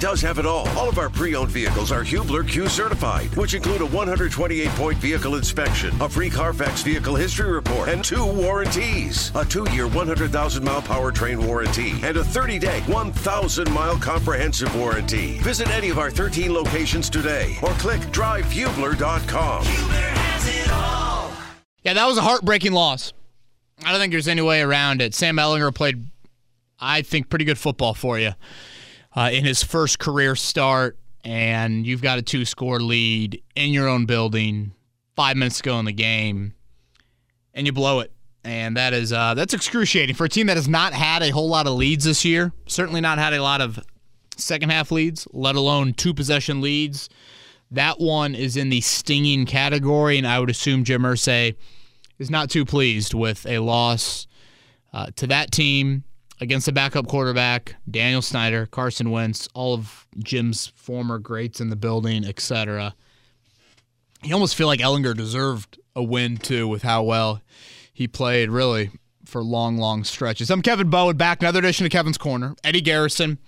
does have it all. All of our pre-owned vehicles are Hubler Q certified, which include a 128-point vehicle inspection, a free Carfax vehicle history report, and two warranties. A two-year 100,000-mile powertrain warranty and a 30-day 1,000-mile comprehensive warranty. Visit any of our 13 locations today or click drivehubler.com. Yeah, that was a heartbreaking loss. I don't think there's any way around it. Sam Ehlinger played, I think, pretty good football for you uh, in his first career start, and you've got a two score lead in your own building, five minutes to go in the game, and you blow it. And that is uh, that's excruciating for a team that has not had a whole lot of leads this year. Certainly not had a lot of second half leads, let alone two possession leads. That one is in the stinging category, and I would assume Jim Irsay is not too pleased with a loss uh, to that team against the backup quarterback, Daniel Snyder, Carson Wentz, all of Jim's former greats in the building, etc. You almost feel like Ehlinger deserved a win too with how well he played, really, for long, long stretches. I'm Kevin Bowen, back another edition of Kevin's Corner. Eddie Garrison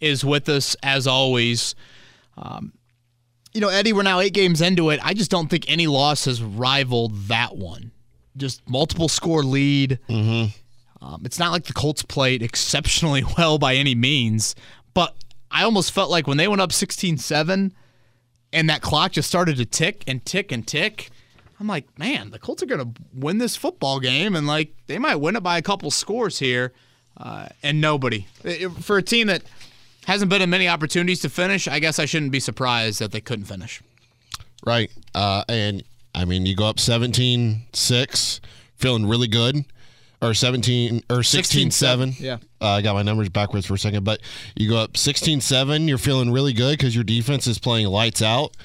is with us as always. Um, you know, Eddie, we're now eight games into it. I just don't think any loss has rivaled that one. Just multiple score lead. Mm-hmm. Um, it's not like the Colts played exceptionally well by any means, but I almost felt like when they went up 16 7 and that clock just started to tick and tick and tick, I'm like, man, the Colts are going to win this football game and like they might win it by a couple scores here. Uh, and nobody. For a team that hasn't been in many opportunities to finish, I guess I shouldn't be surprised that they couldn't finish. Right. Uh, and I mean, you go up 17 6, feeling really good. Or 17 or 16 7. Yeah. Uh, I got my numbers backwards for a second. But you go up 16 7, you're feeling really good because your defense is playing lights out.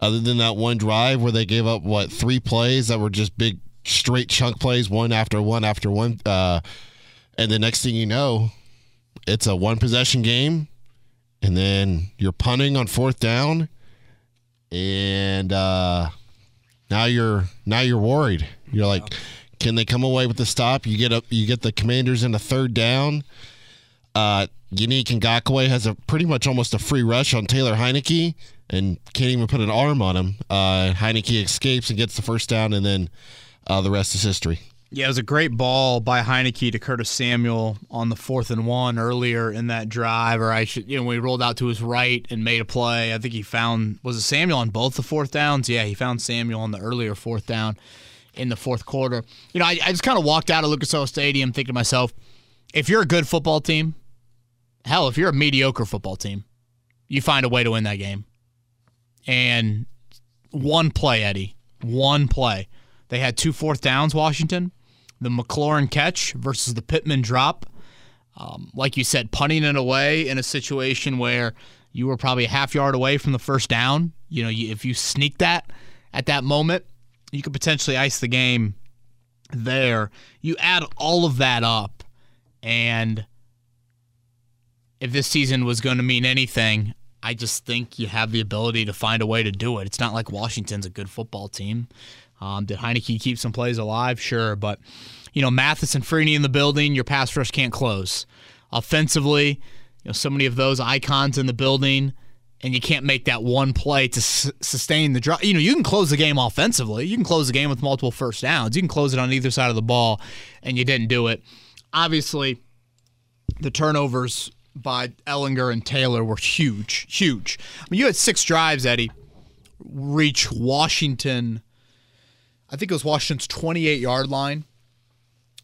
Other than that one drive where they gave up, what, three plays that were just big, straight chunk plays, one after one after one. Uh, and the next thing you know, it's a one possession game. And then you're punting on fourth down. And, uh, now you're now you're worried. You're like, can they come away with the stop? You get up, you get the Commanders in a third down. Uh, Yannick Ngakoue has a pretty much almost a free rush on Taylor Heinicke and can't even put an arm on him. Uh, Heinicke escapes and gets the first down, and then uh, the rest is history. Yeah, it was a great ball by Heinicke to Curtis Samuel on the fourth and one earlier in that drive, or I should, you know, when he rolled out to his right and made a play. I think he found was it Samuel on both the fourth downs. Yeah, he found Samuel on the earlier fourth down in the fourth quarter. You know, I, I just kind of walked out of Lucas Oil Stadium thinking to myself, if you're a good football team, hell, if you're a mediocre football team, you find a way to win that game. And one play, Eddie, one play. They had two fourth downs, Washington the McLaurin catch versus the Pittman drop. Um, like you said, punting it away in a situation where you were probably a half yard away from the first down. You know, you, if you sneak that at that moment, you could potentially ice the game there. You add all of that up, and if this season was going to mean anything, I just think you have the ability to find a way to do it. It's not like Washington's a good football team. Um, did Heinicke keep some plays alive? Sure, but you know Mathis and Freeney in the building, your pass rush can't close. Offensively, you know so many of those icons in the building, and you can't make that one play to s- sustain the drive. You know you can close the game offensively. You can close the game with multiple first downs. You can close it on either side of the ball, and you didn't do it. Obviously, the turnovers by Ehlinger and Taylor were huge, huge. I mean, you had six drives, Eddie, reach Washington. I think it was Washington's 28 yard line.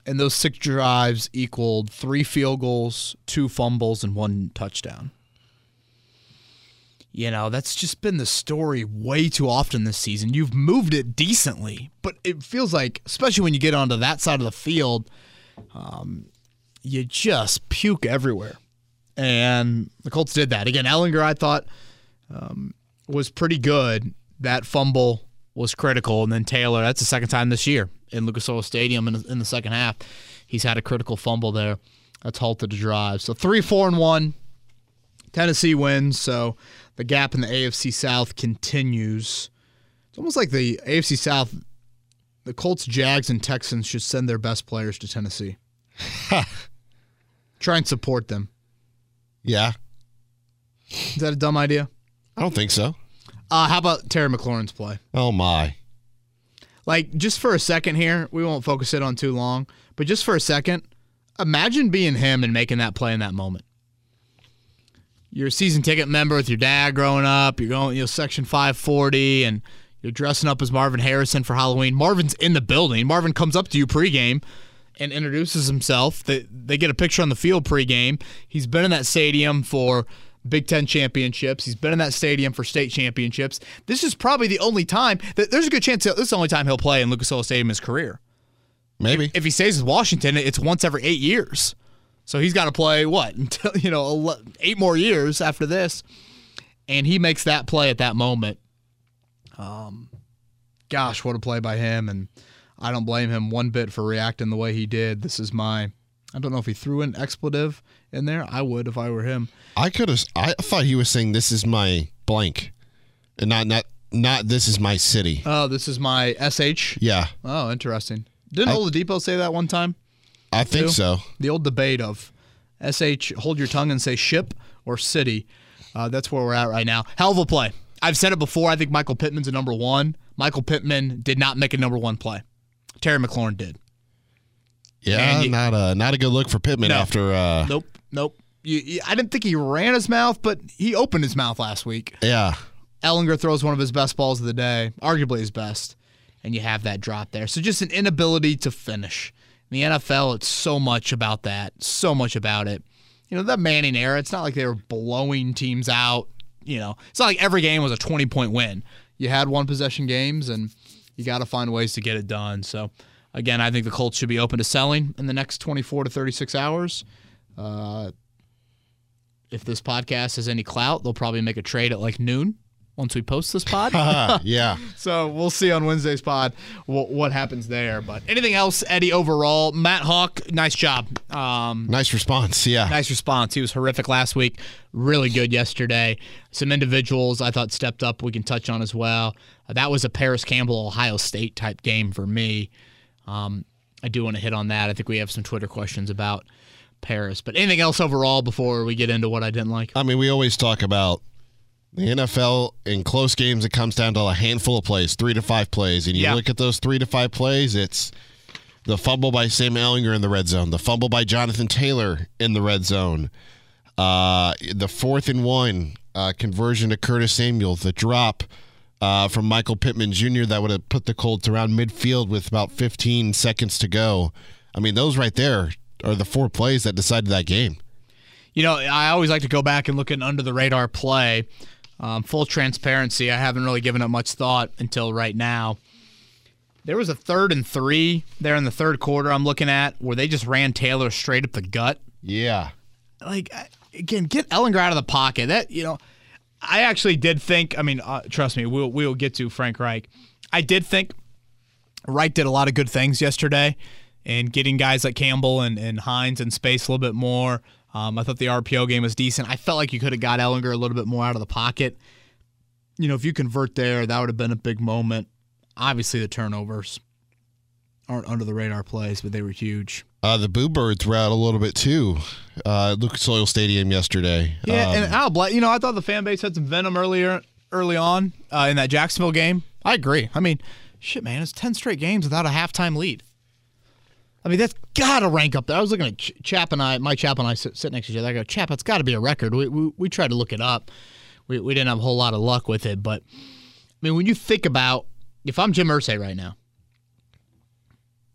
And those six drives equaled three field goals, two fumbles, and one touchdown. You know, that's just been the story way too often this season. You've moved it decently, but it feels like, especially when you get onto that side of the field, um, you just puke everywhere. And the Colts did that. Again, Ehlinger, I thought, um, was pretty good. That fumble was critical. And then Taylor, that's the second time this year in Lucas Oil Stadium in, in the second half. He's had a critical fumble there. That's halted the drive. So three, four, and one. Tennessee wins. So the gap in the AFC South continues. It's almost like the AFC South, the Colts, Jags, and Texans should send their best players to Tennessee. Try and support them. Yeah. Is that a dumb idea? I don't think so. Uh, how about Terry McLaurin's play? Oh my. Like, just for a second here, we won't focus it on too long, but just for a second, imagine being him and making that play in that moment. You're a season ticket member with your dad growing up. You're going, you know, section 540, and you're dressing up as Marvin Harrison for Halloween. Marvin's in the building. Marvin comes up to you pregame and introduces himself. They, they get a picture on the field pregame. He's been in that stadium for Big Ten championships. He's been in that stadium for state championships. This is probably the only time that there's a good chance this is the only time he'll play in Lucas Oil Stadium in his career. Maybe. If he stays with Washington, it's once every eight years. So he's got to play what until you know eight more years after this, and he makes that play at that moment. Um, gosh, what a play by him, and I don't blame him one bit for reacting the way he did. This is my, I don't know if he threw an expletive in there. I would if I were him. I could have. I thought he was saying this is my blank, and not not not this is my city. Oh, this is my sh. Yeah, Oh, interesting. Didn't I- Oladipo say that one time? I think so. the old debate of sh hold your tongue and say ship or city. Uh, that's where we're at right now. Hell of a play. I've said it before. I think Michael Pittman's a number one. Michael Pittman did not make a number one play. Terry McLaurin did. Yeah, you- not a not a good look for Pittman No. after. Uh, Nope, nope. You, you- I didn't think he ran his mouth, but he opened his mouth last week. Yeah, Ehlinger throws one of his best balls of the day, arguably his best, and you have that drop there. So just an inability to finish. In the NFL, it's so much about that, so much about it. You know, that Manning era, it's not like they were blowing teams out. You know, it's not like every game was a 20 point win. You had one possession games, and you got to find ways to get it done. So, again, I think the Colts should be open to selling in the next 24 to 36 hours. Uh, if this podcast has any clout, they'll probably make a trade at like noon once we post this pod. Uh, yeah. so we'll see on Wednesday's pod what, what happens there. But anything else, Eddie? Overall, Matt Haack, nice job. Um, Nice response. Yeah. nice response. He was horrific last week. Really good yesterday. Some individuals I thought stepped up. We can touch on as well. Uh, that was a Parris Campbell Ohio State type game for me. Um, I do want to hit on that. I think we have some Twitter questions about Parris. But anything else overall before we get into what I didn't like? I mean, we always talk about the NFL in close games. It comes down to a handful of plays, three to five plays, and you Yeah. look at those three to five plays. It's the fumble by Sam Ehlinger in the red zone, the fumble by Jonathan Taylor in the red zone, uh, the fourth and one uh, conversion to Curtis Samuel, the drop. Uh, from Michael Pittman Jr. that would have put the Colts around midfield with about 15 seconds to go. I mean, those right there are the four plays that decided that game. You know, I always like to go back and look at an under the radar play. Um, full transparency, I haven't really given it much thought until right now. There was a third and three there in the third quarter I'm looking at where they just ran Taylor straight up the gut. Yeah. Like, again, get Ehlinger out of the pocket. That, you know, I actually did think, I mean, uh, trust me, we'll, we'll get to Frank Reich. I did think Reich did a lot of good things yesterday in getting guys like Campbell and, and Hines in space a little bit more. Um, I thought the RPO game was decent. I felt like you could have got Ehlinger a little bit more out of the pocket. You know, if you convert there, that would have been a big moment. Obviously, the turnovers aren't under the radar plays, but they were huge. Uh, the Boo Birds were out a little bit too. Uh, at Lucas Oil Stadium yesterday. Yeah, Um, and I'll you know I thought the fan base had some venom earlier early on uh, in that Jacksonville game. I agree. I mean, shit, man, it's ten straight games without a halftime lead. I mean, that's got to rank up there. I was looking at Ch- Chap and I, Mike Chap and I sit, sit next to each other. I go, Chap, it's got to be a record. We, we we tried to look it up. We we didn't have a whole lot of luck with it, but I mean, when you think about if I'm Jim Irsay right now,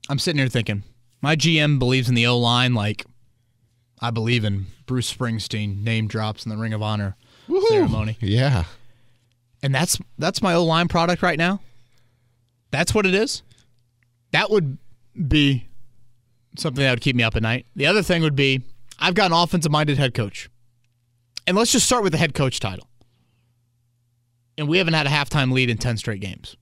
I'm sitting here thinking my GM believes in the O line like I believe in Bruce Springsteen name drops in the Ring of Honor ceremony. yeah. And that's that's my O line product right now. That's what it is. That would be something that would keep me up at night. The other thing would be I've got an offensive minded head coach. And let's just start with the head coach title. And we haven't had a halftime lead in 10 straight games.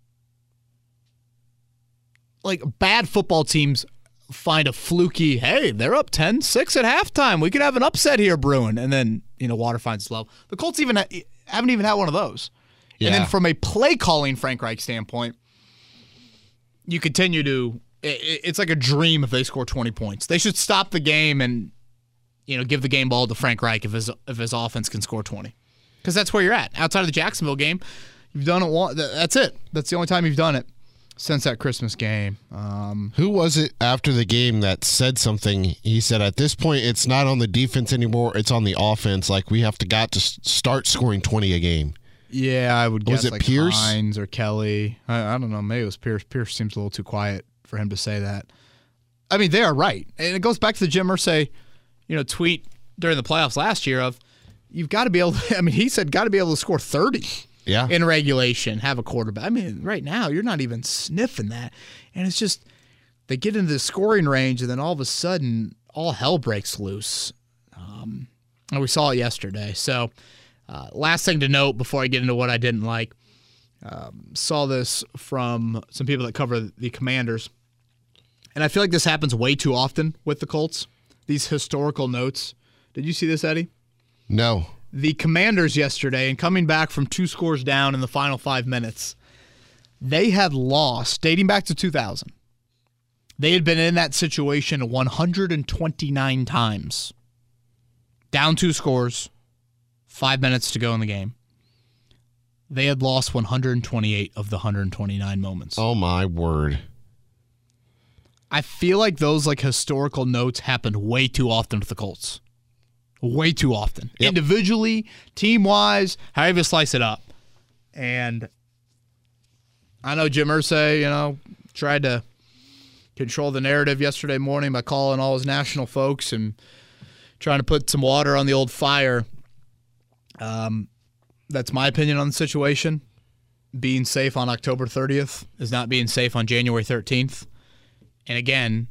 Like bad football teams find a fluky, hey, they're up 10 6 at halftime. We could have an upset here brewing. And then, you know, water finds its level. The Colts even ha- haven't even had one of those. And then from a play calling Frank Reich standpoint, you continue to. It's like a dream if they score 20 points. They should stop the game and, you know, give the game ball to Frank Reich if his if his offense can score 20. because that's where you're at. Outside of the Jacksonville game, you've done it one. That's it. That's the only time you've done it since that Christmas game. Um, Who was it after the game that said something? He said, "At this point, it's not on the defense anymore; it's on the offense. Like we have to got to start scoring twenty a game." yeah, I would Was guess it like Pierce? Hines or Kelly. I, I don't know. Maybe it was Pierce. Pierce seems a little too quiet for him to say that. I mean, they are right, and it goes back to the Jim Irsay, you know, tweet during the playoffs last year of you've got to be able. To, I mean, he said got to be able to score thirty. Yeah, in regulation have a quarterback. I mean, right now you're not even sniffing that, and it's just they get into the scoring range, and then all of a sudden all hell breaks loose. Um, and we saw it yesterday. So, uh, last thing to note before I get into what I didn't like, um, saw this from some people that cover the Commanders, and I feel like this happens way too often with the Colts. These historical notes. Did you see this, Eddie? no, the Commanders yesterday and coming back from two scores down in the final five minutes, they had lost, dating back to 2000. They had been in that situation 129 times. Down two scores, five minutes to go in the game. They had lost 128 of the 129 moments. oh my word. I feel like those like historical notes happen way too often with the Colts. Way too often. Yep. Individually, team wise, however you slice it up. And I know Jim Irsay, you know, tried to control the narrative yesterday morning by calling all his national folks and trying to put some water on the old fire. Um, that's my opinion on the situation. Being safe on October 30th is not being safe on January 13th. And again,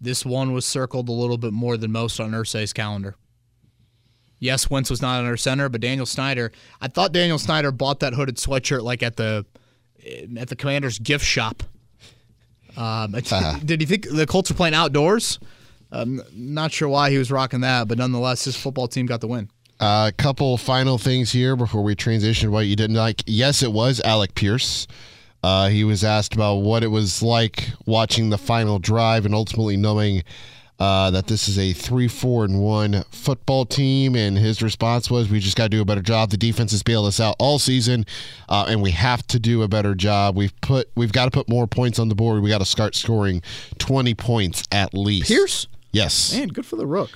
this one was circled a little bit more than most on Irsay's calendar. Yes, Wentz was not under center, but Daniel Snyder. I thought Daniel Snyder bought that hooded sweatshirt like at the eh, at the Commander's gift shop. Um, uh-huh. did he think the Colts are playing outdoors? I'm not sure why he was rocking that, but nonetheless, his football team got the win. A couple final things here before we transition. to What you didn't like? Yes, it was Alec Pierce. Uh, he was asked about what it was like watching the final drive and ultimately knowing uh, that this is a three, four, and one football team. And his response was, "We just got to do a better job. The defense has bailed us out all season, uh, and we have to do a better job. We've put, we've got to put more points on the board. We got to start scoring twenty points at least." Pierce, yes. man, good for the Rook.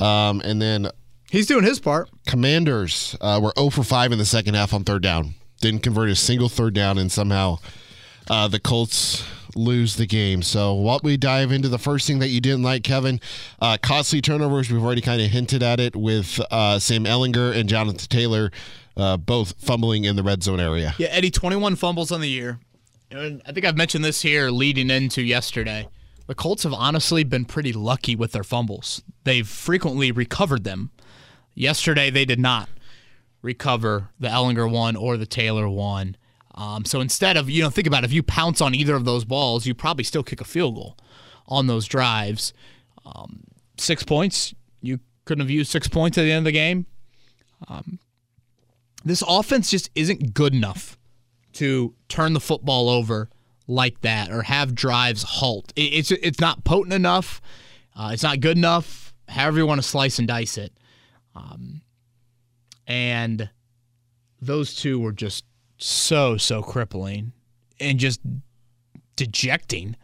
Um, and then He's doing his part. Commanders uh, were 0 for 5 in the second half on third down. Didn't convert a single third down, and somehow uh, the Colts lose the game. So, what we dive into the first thing that you didn't like, Kevin, uh, costly turnovers. We've already kind of hinted at it with uh, Sam Ehlinger and Jonathan Taylor uh, both fumbling in the red zone area. Yeah, Eddie, 21 fumbles on the year. And I think I've mentioned this here leading into yesterday. The Colts have honestly been pretty lucky with their fumbles. They've frequently recovered them. Yesterday, they did not recover the Ehlinger one or the Taylor one. Um, so instead of, you know, think about it, if you pounce on either of those balls, you probably still kick a field goal on those drives. Um, six points, you couldn't have used six points at the end of the game. Um, this offense just isn't good enough to turn the football over like that or have drives halt. It, it's it's not potent enough. Uh, it's not good enough. However you want to slice and dice it, um, and those two were just so so crippling and just dejecting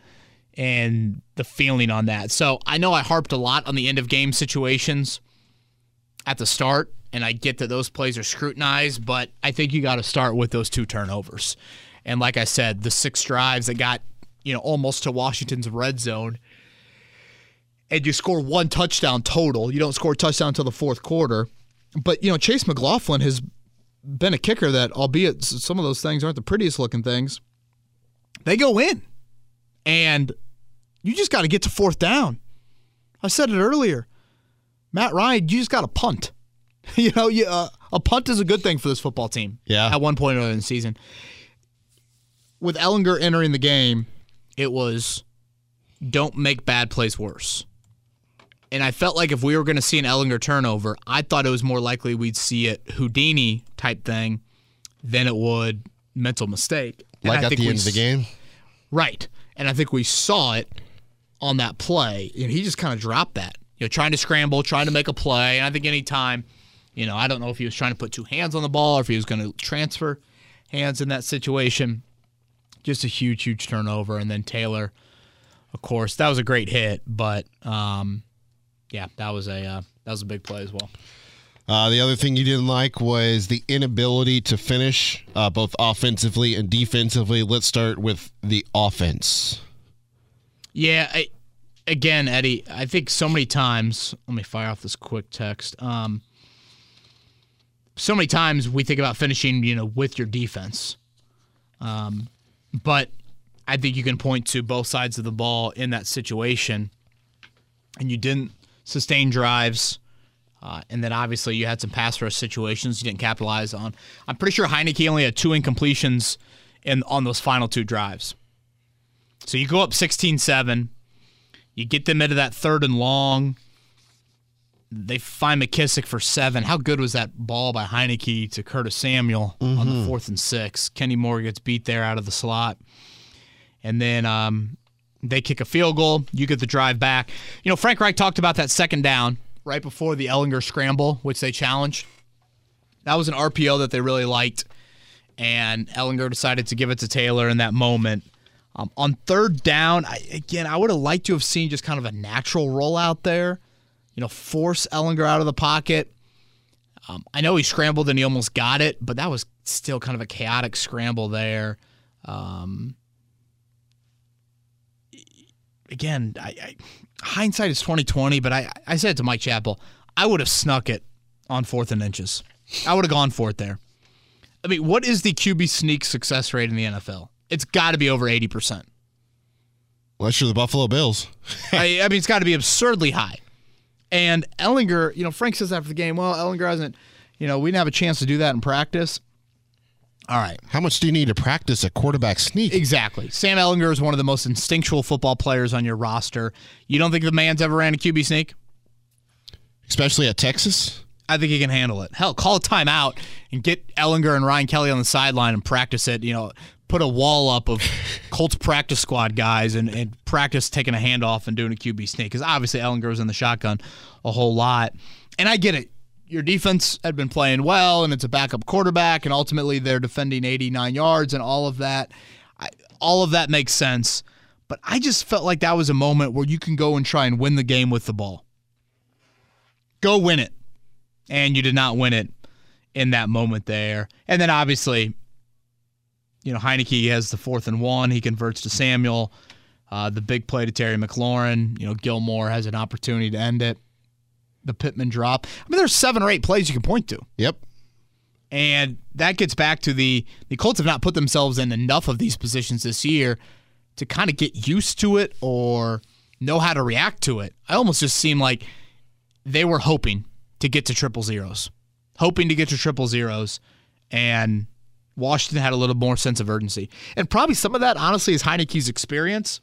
and the feeling on that. So I know I harped a lot on the end of game situations at the start, and I get that those plays are scrutinized, but I think you got to start with those two turnovers. And like I said, the six drives that got, you know, almost to Washington's red zone, and you score one touchdown total. You don't score a touchdown until the fourth quarter. But, you know, Chase McLaughlin has been a kicker that, albeit some of those things aren't the prettiest looking things, they go in. And you just got to get to fourth down. I said it earlier. Matt Ryan, you just got to punt. you know, you, uh, a punt is a good thing for this football team. Yeah. At one point earlier in the season, with Ehlinger entering the game, it was don't make bad plays worse. And I felt like if we were going to see an Ehlinger turnover, I thought it was more likely we'd see a Houdini type thing than it would mental mistake. And Like I at think the end of the game? Right. And I think we saw it on that play. And he just kind of dropped that. You know, trying to scramble, trying to make a play. And I think anytime You know, I don't know if he was trying to put two hands on the ball or if he was going to transfer hands in that situation. Just a huge, huge turnover. And then Taylor, of course, that was a great hit, but um, yeah, that was a uh, that was a big play as well. Uh, the other thing you didn't like was the inability to finish, uh, both offensively and defensively. Let's start with the offense. Yeah, I, again, Eddie, I think so many times. Let me fire off this quick text. Um, so many times we think about finishing, you know, with your defense, um, but I think you can point to both sides of the ball in that situation, and you didn't sustain drives. Uh, and then obviously you had some pass rush situations you didn't capitalize on. I'm pretty sure Heinicke only had two incompletions in on those final two drives. So you go up 16-7, you get them into that third and long. They find McKissic for seven. How good was that ball by Heinicke to Curtis Samuel mm-hmm. on the fourth and six? Kenny Moore gets beat there out of the slot. And then um, they kick a field goal. You get the drive back. You know, Frank Reich talked about that second down right before the Ehlinger scramble, which they challenged. That was an RPO that they really liked, and Ehlinger decided to give it to Taylor in that moment. Um, on third down, I, again, I would have liked to have seen just kind of a natural rollout there. You know, force Ehlinger out of the pocket. Um, I know he scrambled and he almost got it, but that was still kind of a chaotic scramble there. Um, again, I, I, hindsight is twenty twenty, but I I said to Mike Chappell, I would have snuck it on fourth and inches. I would have gone for it there. I mean, what is the QB sneak success rate in the NFL? It's got to be over eighty percent. Unless you're the Buffalo Bills. I, I mean, it's got to be absurdly high. And Ehlinger, you know, Frank says after the game, well, Ehlinger hasn't, you know, we didn't have a chance to do that in practice. All right. How much do you need to practice a quarterback sneak? Exactly. Sam Ehlinger is one of the most instinctual football players on your roster. You don't think the man's ever ran a QB sneak? Especially at Texas? I think he can handle it. Hell, call a timeout and get Ehlinger and Ryan Kelly on the sideline and practice it. You know, put a wall up of Colts practice squad guys and, and practice taking a handoff and doing a QB sneak. Because obviously Ehlinger was in the shotgun a whole lot. And I get it your defense had been playing well and it's a backup quarterback and ultimately they're defending 89 yards and all of that. I, all of that makes sense but i just felt like that was a moment where you can go and try and win the game with the ball. Go win it. And you did not win it in that moment there. And then obviously you know Heinicke has the fourth and one. He converts to samuel. Uh, the big play to terry mclaurin. You know gilmore has an opportunity to end it the Pittman drop. I mean, there's seven or eight plays you can point to. Yep. And that gets back to the the Colts have not put themselves in enough of these positions this year to kind of get used to it or know how to react to it. I almost just seem like they were hoping to get to triple zeros, hoping to get to triple zeros, and Washington had a little more sense of urgency. And probably some of that, honestly, is Heinicke's experience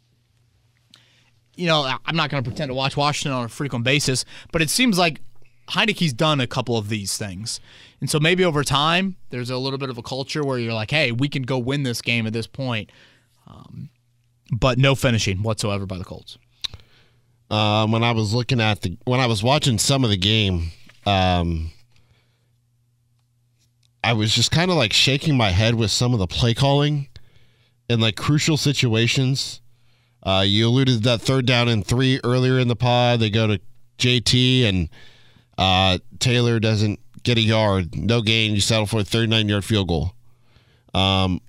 you know, I'm not going to pretend to watch Washington on a frequent basis, but it seems like Heinicke's done a couple of these things. And so maybe over time, there's a little bit of a culture where you're like, hey, we can go win this game at this point. Um, but no finishing whatsoever by the Colts. Um, when I was looking at the, when I was watching some of the game, um, I was just kind of like shaking my head with some of the play calling in like crucial situations uh, you alluded to that third down and three earlier in the pod. They go to JT and uh, Taylor doesn't get a yard, no gain. You settle for a 39 yard field goal. Um,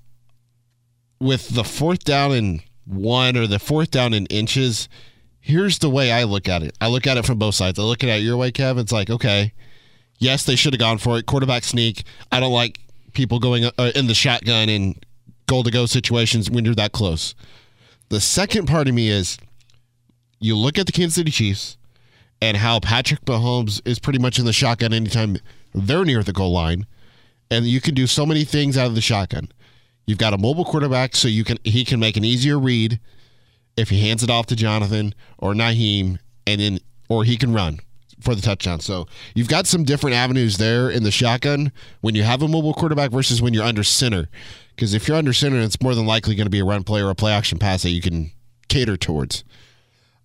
with the fourth down in one or the fourth down in inches, here's the way I look at it. I look at it from both sides. I look at it your way, Kev. It's like, okay, yes, they should have gone for it. Quarterback sneak. I don't like people going uh, in the shotgun in goal to go situations when you're that close. The second part of me is you look at the Kansas City Chiefs and how Patrick Mahomes is pretty much in the shotgun anytime they're near the goal line, and you can do so many things out of the shotgun. You've got a mobile quarterback, so you can he can make an easier read if he hands it off to Jonathan or Nyheim, and then or he can run for the touchdown. So you've got some different avenues there in the shotgun when you have a mobile quarterback versus when you're under center. Because if you're under center, it's more than likely going to be a run play or a play action pass that you can cater towards.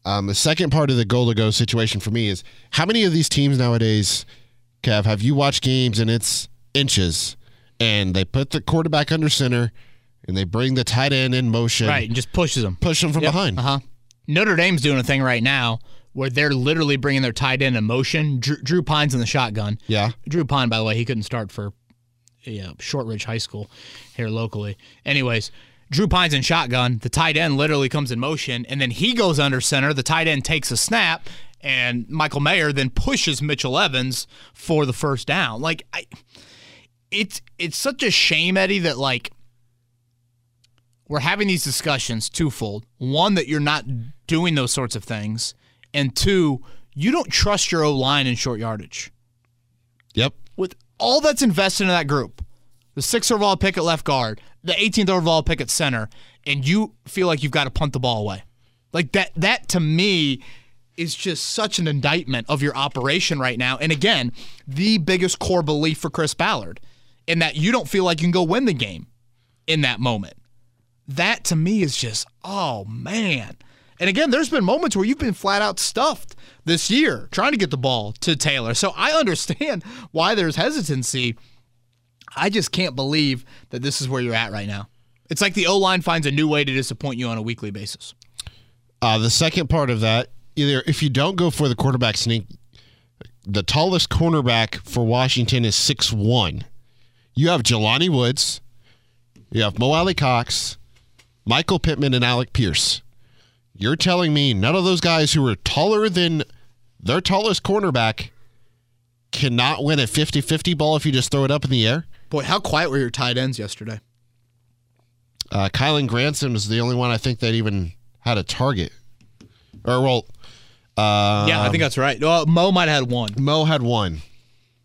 Um, the second part of the goal to go situation for me is how many of these teams nowadays Kev, have you watched games and it's inches and they put the quarterback under center and they bring the tight end in motion, Right, and just pushes them. push them from behind. Uh huh. Notre Dame's doing a thing right now where they're literally bringing their tight end in motion. Drew, Drew Pyne's in the shotgun. Yeah. Drew Pyne, by the way, he couldn't start for yeah, uh, Shortridge High School here locally. Anyways, Drew Pyne's in shotgun. The tight end literally comes in motion, and then he goes under center. The tight end takes a snap, and Michael Mayer then pushes Mitchell Evans for the first down. Like, I, it's it's such a shame, Eddie, that like we're having these discussions twofold. One, that you're not doing those sorts of things, and two, you don't trust your O line in short yardage Yep. with all that's invested in that group, the sixth overall pick at left guard, the 18th overall pick at center, and you feel like you've got to punt the ball away. Like that that to me is just such an indictment of your operation right now. And again, the biggest core belief for Chris Ballard in that you don't feel like you can go win the game in that moment. That to me is just, oh man. And again, there's been moments where you've been flat out stuffed this year trying to get the ball to Taylor. So I understand why there's hesitancy. I just can't believe that this is where you're at right now. It's like the O line finds a new way to disappoint you on a weekly basis. Uh, the second part of that, either if you don't go for the quarterback sneak, the tallest cornerback for Washington is six one. You have Jelani Woods, you have Mo Alie-Cox, Michael Pittman, and Alec Pierce. You're telling me none of those guys who are taller than their tallest cornerback cannot win a 50 50 ball if you just throw it up in the air? Boy, how quiet were your tight ends yesterday? Uh, Kylen Granson was the only one I think that even had a target. Or, well, uh, yeah, I think that's right. Well, Mo might have had one. Mo had one.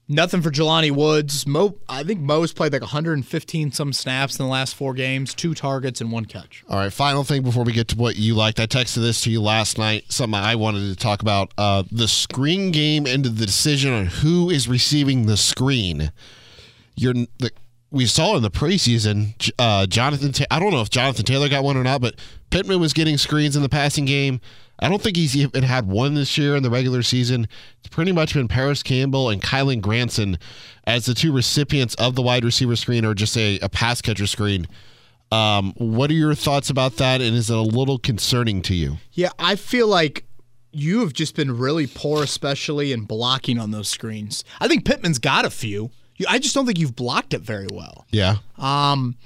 Nothing for Jelani Woods. Mo, I think Mo's played like 115 some snaps in the last four games, two targets and one catch. All right, final thing before we get to what you liked. I texted this to you last night, something I wanted to talk about. Uh, the screen game and the decision on who is receiving the screen. You're the, we saw in the preseason, uh, Jonathan. I don't know if Jonathan Taylor got one or not, but Pittman was getting screens in the passing game. I don't think he's even had one this year in the regular season. It's pretty much been Parris Campbell and Kylen Granson as the two recipients of the wide receiver screen or just a, a pass catcher screen. Um, what are your thoughts about that, and is it a little concerning to you? Yeah, I feel like you have just been really poor, especially in blocking on those screens. I think Pittman's got a few. I just don't think you've blocked it very well. Yeah, Um,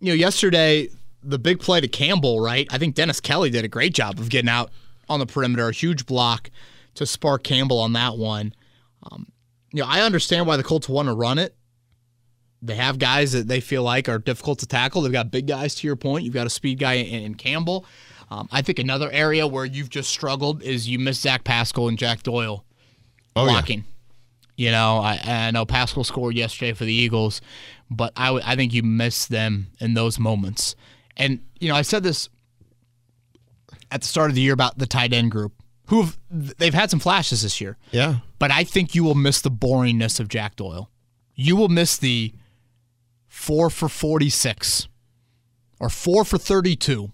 you know, yesterday the big play to Campbell, right? I think Dennis Kelly did a great job of getting out on the perimeter, a huge block to spark Campbell on that one. Um, you know, I understand why the Colts want to run it. They have guys that they feel like are difficult to tackle. They've got big guys. To your point, you've got a speed guy in, in Campbell. Um, I think another area where you've just struggled is you miss Zach Pascal and Jack Doyle Oh, yeah. blocking. You know, I, I know Pascal scored yesterday for the Eagles, but I, w- I think you miss them in those moments. And, you know, I said this at the start of the year about the tight end group, who they've had some flashes this year, yeah. but I think you will miss the boringness of Jack Doyle. You will miss the four for 46 or four for 32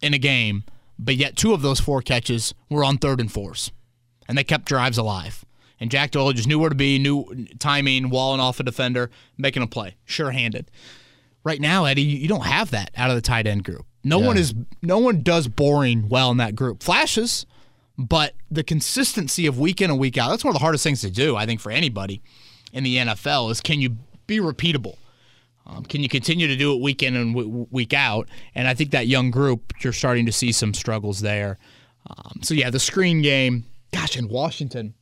in a game, but yet two of those four catches were on third and fours, and they kept drives alive. And Jack Doyle just knew where to be, knew timing, walling off a defender, making a play, sure-handed. Right now, Eddie, you don't have that out of the tight end group. No Yeah. one is, no one does boring well in that group. Flashes, but the consistency of week in and week out—that's one of the hardest things to do, I think, for anybody in the NFL is can you be repeatable? Um, can you continue to do it week in and w- week out? And I think that young group, you're starting to see some struggles there. Um, so yeah, the screen game. Gosh, in Washington,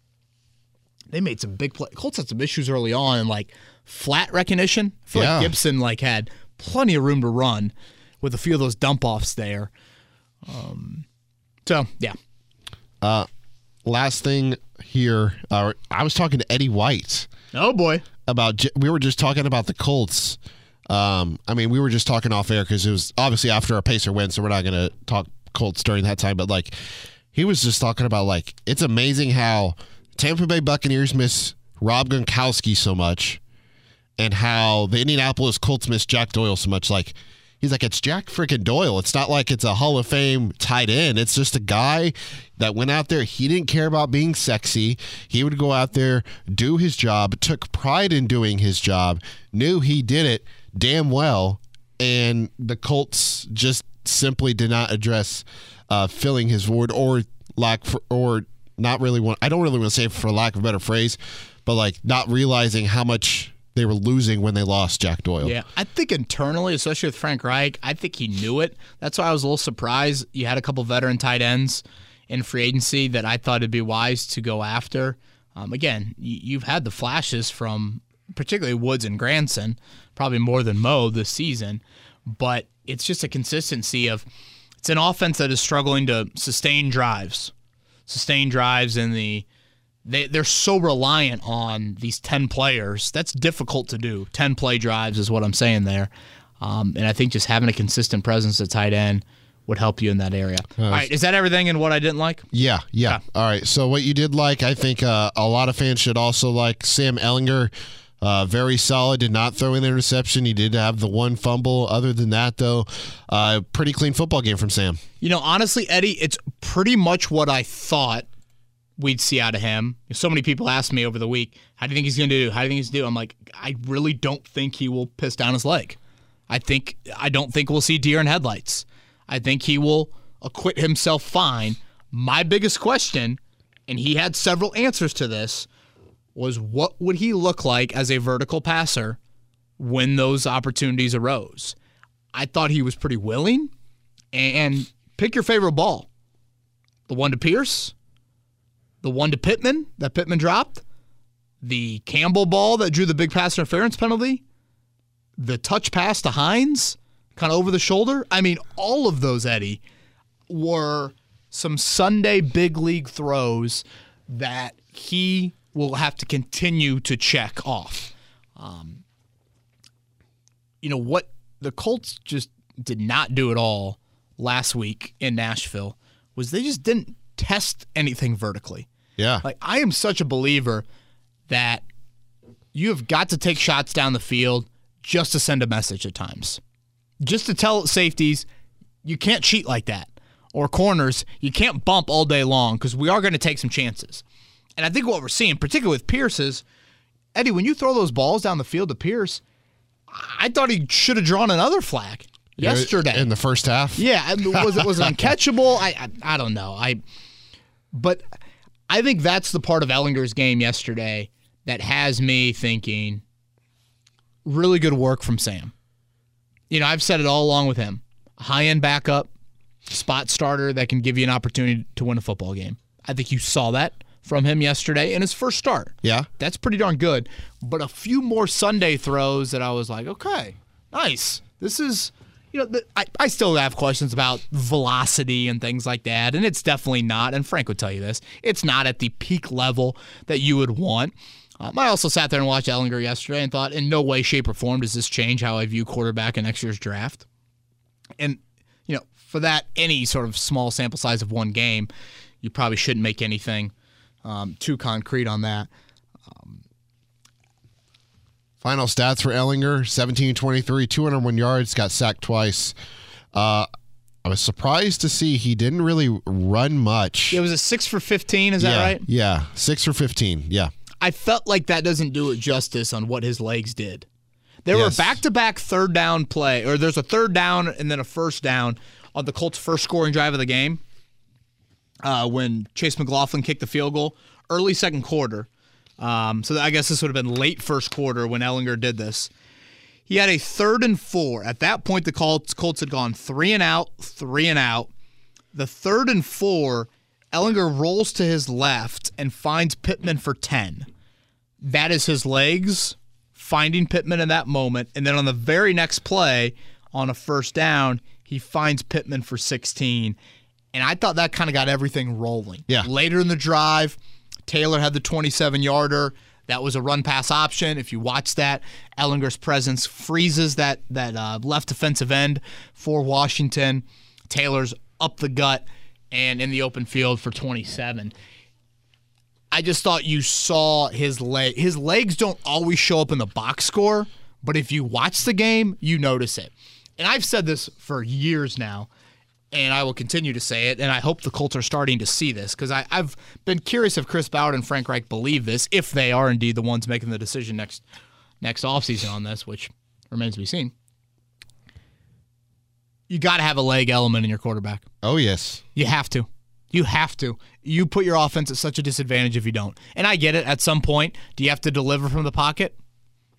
they made some big play. Colts had some issues early on, and like flat recognition. I feel Yeah. like Gibson like had plenty of room to run with a few of those dump offs there. Um, so yeah, Last thing here, uh, I was talking to Eddie White oh boy, about. We were just talking about the Colts. Um, I mean, we were just talking off air because it was obviously after a Pacer win, so we're not going to talk Colts during that time. But like, he was just talking about like it's amazing how Tampa Bay Buccaneers miss Rob Gronkowski so much, and how the Indianapolis Colts miss Jack Doyle so much. Like, He's like, it's Jack freaking Doyle. It's not like it's a Hall of Fame tight end. It's just a guy that went out there. He didn't care about being sexy. He would go out there, do his job, took pride in doing his job, knew he did it damn well. And the Colts just simply did not address uh, filling his void or lack for, or not really want. I don't really want to say for lack of a better phrase, but like not realizing how much they were losing when they lost Jack Doyle. Yeah, I think internally, especially with Frank Reich, I think he knew it. That's why I was a little surprised. You had a couple veteran tight ends in free agency that I thought it'd be wise to go after. Um, again, you've had the flashes from particularly Woods and Granson, probably more than Mo this season, but it's just a consistency of it's an offense that is struggling to sustain drives, sustain drives in the they they're so reliant on these 10 players. That's difficult to do. 10 play drives is what I'm saying there. Um, and I think just having a consistent presence at tight end would help you in that area. Uh, All right, is that everything and what I didn't like? Yeah, yeah. yeah. All right. So what you did like, I think uh, a lot of fans should also like Sam Ehlinger. Uh, very solid. Did not throw in the interception. He did have the one fumble. Other than that, though, uh, pretty clean football game from Sam. You know, honestly, Eddie, it's pretty much what I thought we'd see out of him. So many people asked me over the week, how do you think he's going to do? How do you think he's going to do? I'm like, I really don't think he will piss down his leg. I think I don't think we'll see deer in headlights. I think he will acquit himself fine. My biggest question, and he had several answers to this, was what would he look like as a vertical passer when those opportunities arose? I thought he was pretty willing. And pick your favorite ball. The one to Pierce, the one to Pittman that Pittman dropped, the Campbell ball that drew the big pass interference penalty, the touch pass to Hines, kind of over the shoulder. I mean, all of those, Eddie, were some Sunday big league throws that he will have to continue to check off. Um, you know what the Colts just did not do at all last week in Nashville was they just didn't test anything vertically. Yeah. Like I am such a believer that you have got to take shots down the field just to send a message at times. Just to tell safeties you can't cheat like that. Or corners, you can't bump all day long because we are going to take some chances. And I think what we're seeing, particularly with Pierce, is Eddie, when you throw those balls down the field to Pierce, I thought he should have drawn another flag yesterday in the first half. Yeah, was it was it uncatchable? I, I I don't know. I but I think that's the part of Ehlinger's game yesterday that has me thinking really good work from Sam. You know, I've said it all along with him. High end backup, spot starter that can give you an opportunity to win a football game. I think you saw that from him yesterday in his first start. Yeah. That's pretty darn good. But a few more Sunday throws that I was like, okay, nice. This is you know, the, I, I still have questions about velocity and things like that, and it's definitely not. And Frank would tell you this: it's not at the peak level that you would want. Um, I also sat there and watched Ehlinger yesterday and thought, in no way, shape, or form does this change how I view quarterback in next year's draft. And you know, for that, any sort of small sample size of one game, you probably shouldn't make anything um, too concrete on that. Final stats for Ehlinger 17 23, 201 yards, got sacked twice. Uh, I was surprised to see he didn't really run much. It was a six for 15, is yeah, that right? Yeah, six for 15. Yeah. I felt like that doesn't do it justice on what his legs did. There yes. were back to back third down play, or there's a third down and then a first down on the Colts' first scoring drive of the game uh, when Chase McLaughlin kicked the field goal early second quarter. Um, so I guess this would have been late first quarter when Ehlinger did this. He had a third and four. At that point, the Colts, Colts had gone three and out, three and out. The third and four, Ehlinger rolls to his left and finds Pittman for 10. That is his legs finding Pittman in that moment. And then on the very next play, on a first down, he finds Pittman for 16. And I thought that kind of got everything rolling. Yeah. Later in the drive, Taylor had the 27 yarder. That was a run pass option. If you watch that, Ehlinger's presence freezes that that uh, left defensive end for Washington. Taylor's up the gut and in the open field for 27. I just thought you saw his leg. His legs don't always show up in the box score, but if you watch the game, you notice it. and I've said this for years now, and I will continue to say it, and I hope the Colts are starting to see this because I've been curious if Chris Ballard and Frank Reich believe this, if they are indeed the ones making the decision next next offseason on this, which remains to be seen. You got to have a leg element in your quarterback. Oh yes, You have to. You have to. You put your offense at such a disadvantage if you don't. And I get it. At some point, do you have to deliver from the pocket?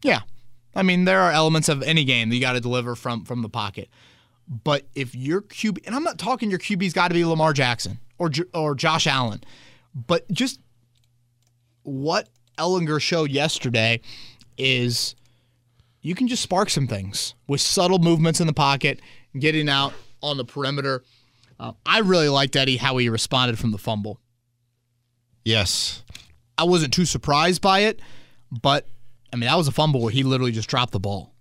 Yeah. I mean, there are elements of any game that you got to deliver from from the pocket. But if your QB, and I'm not talking your QB's got to be Lamar Jackson or or Josh Allen, but just what Ehlinger showed yesterday is you can just spark some things with subtle movements in the pocket, getting out on the perimeter. Uh, I really liked Eddie how he responded from the fumble. yes. I wasn't too surprised by it, but I mean that was a fumble where he literally just dropped the ball.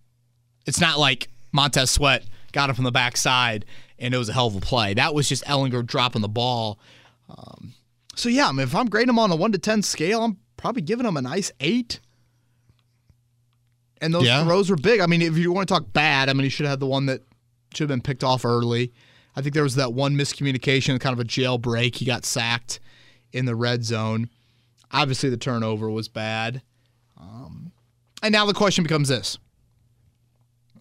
It's not like Montez Sweat got him from the backside and it was a hell of a play. That was just Ehlinger dropping the ball. Um, so yeah, I mean if I'm grading him on a one to ten scale, I'm probably giving him a nice eight. And those Yeah. throws were big. I mean, if you want to talk bad, I mean he should have had the one that should have been picked off early. I think there was that one miscommunication, kind of a jailbreak. He got sacked in the red zone. Obviously, the turnover was bad. Um, and now the question becomes this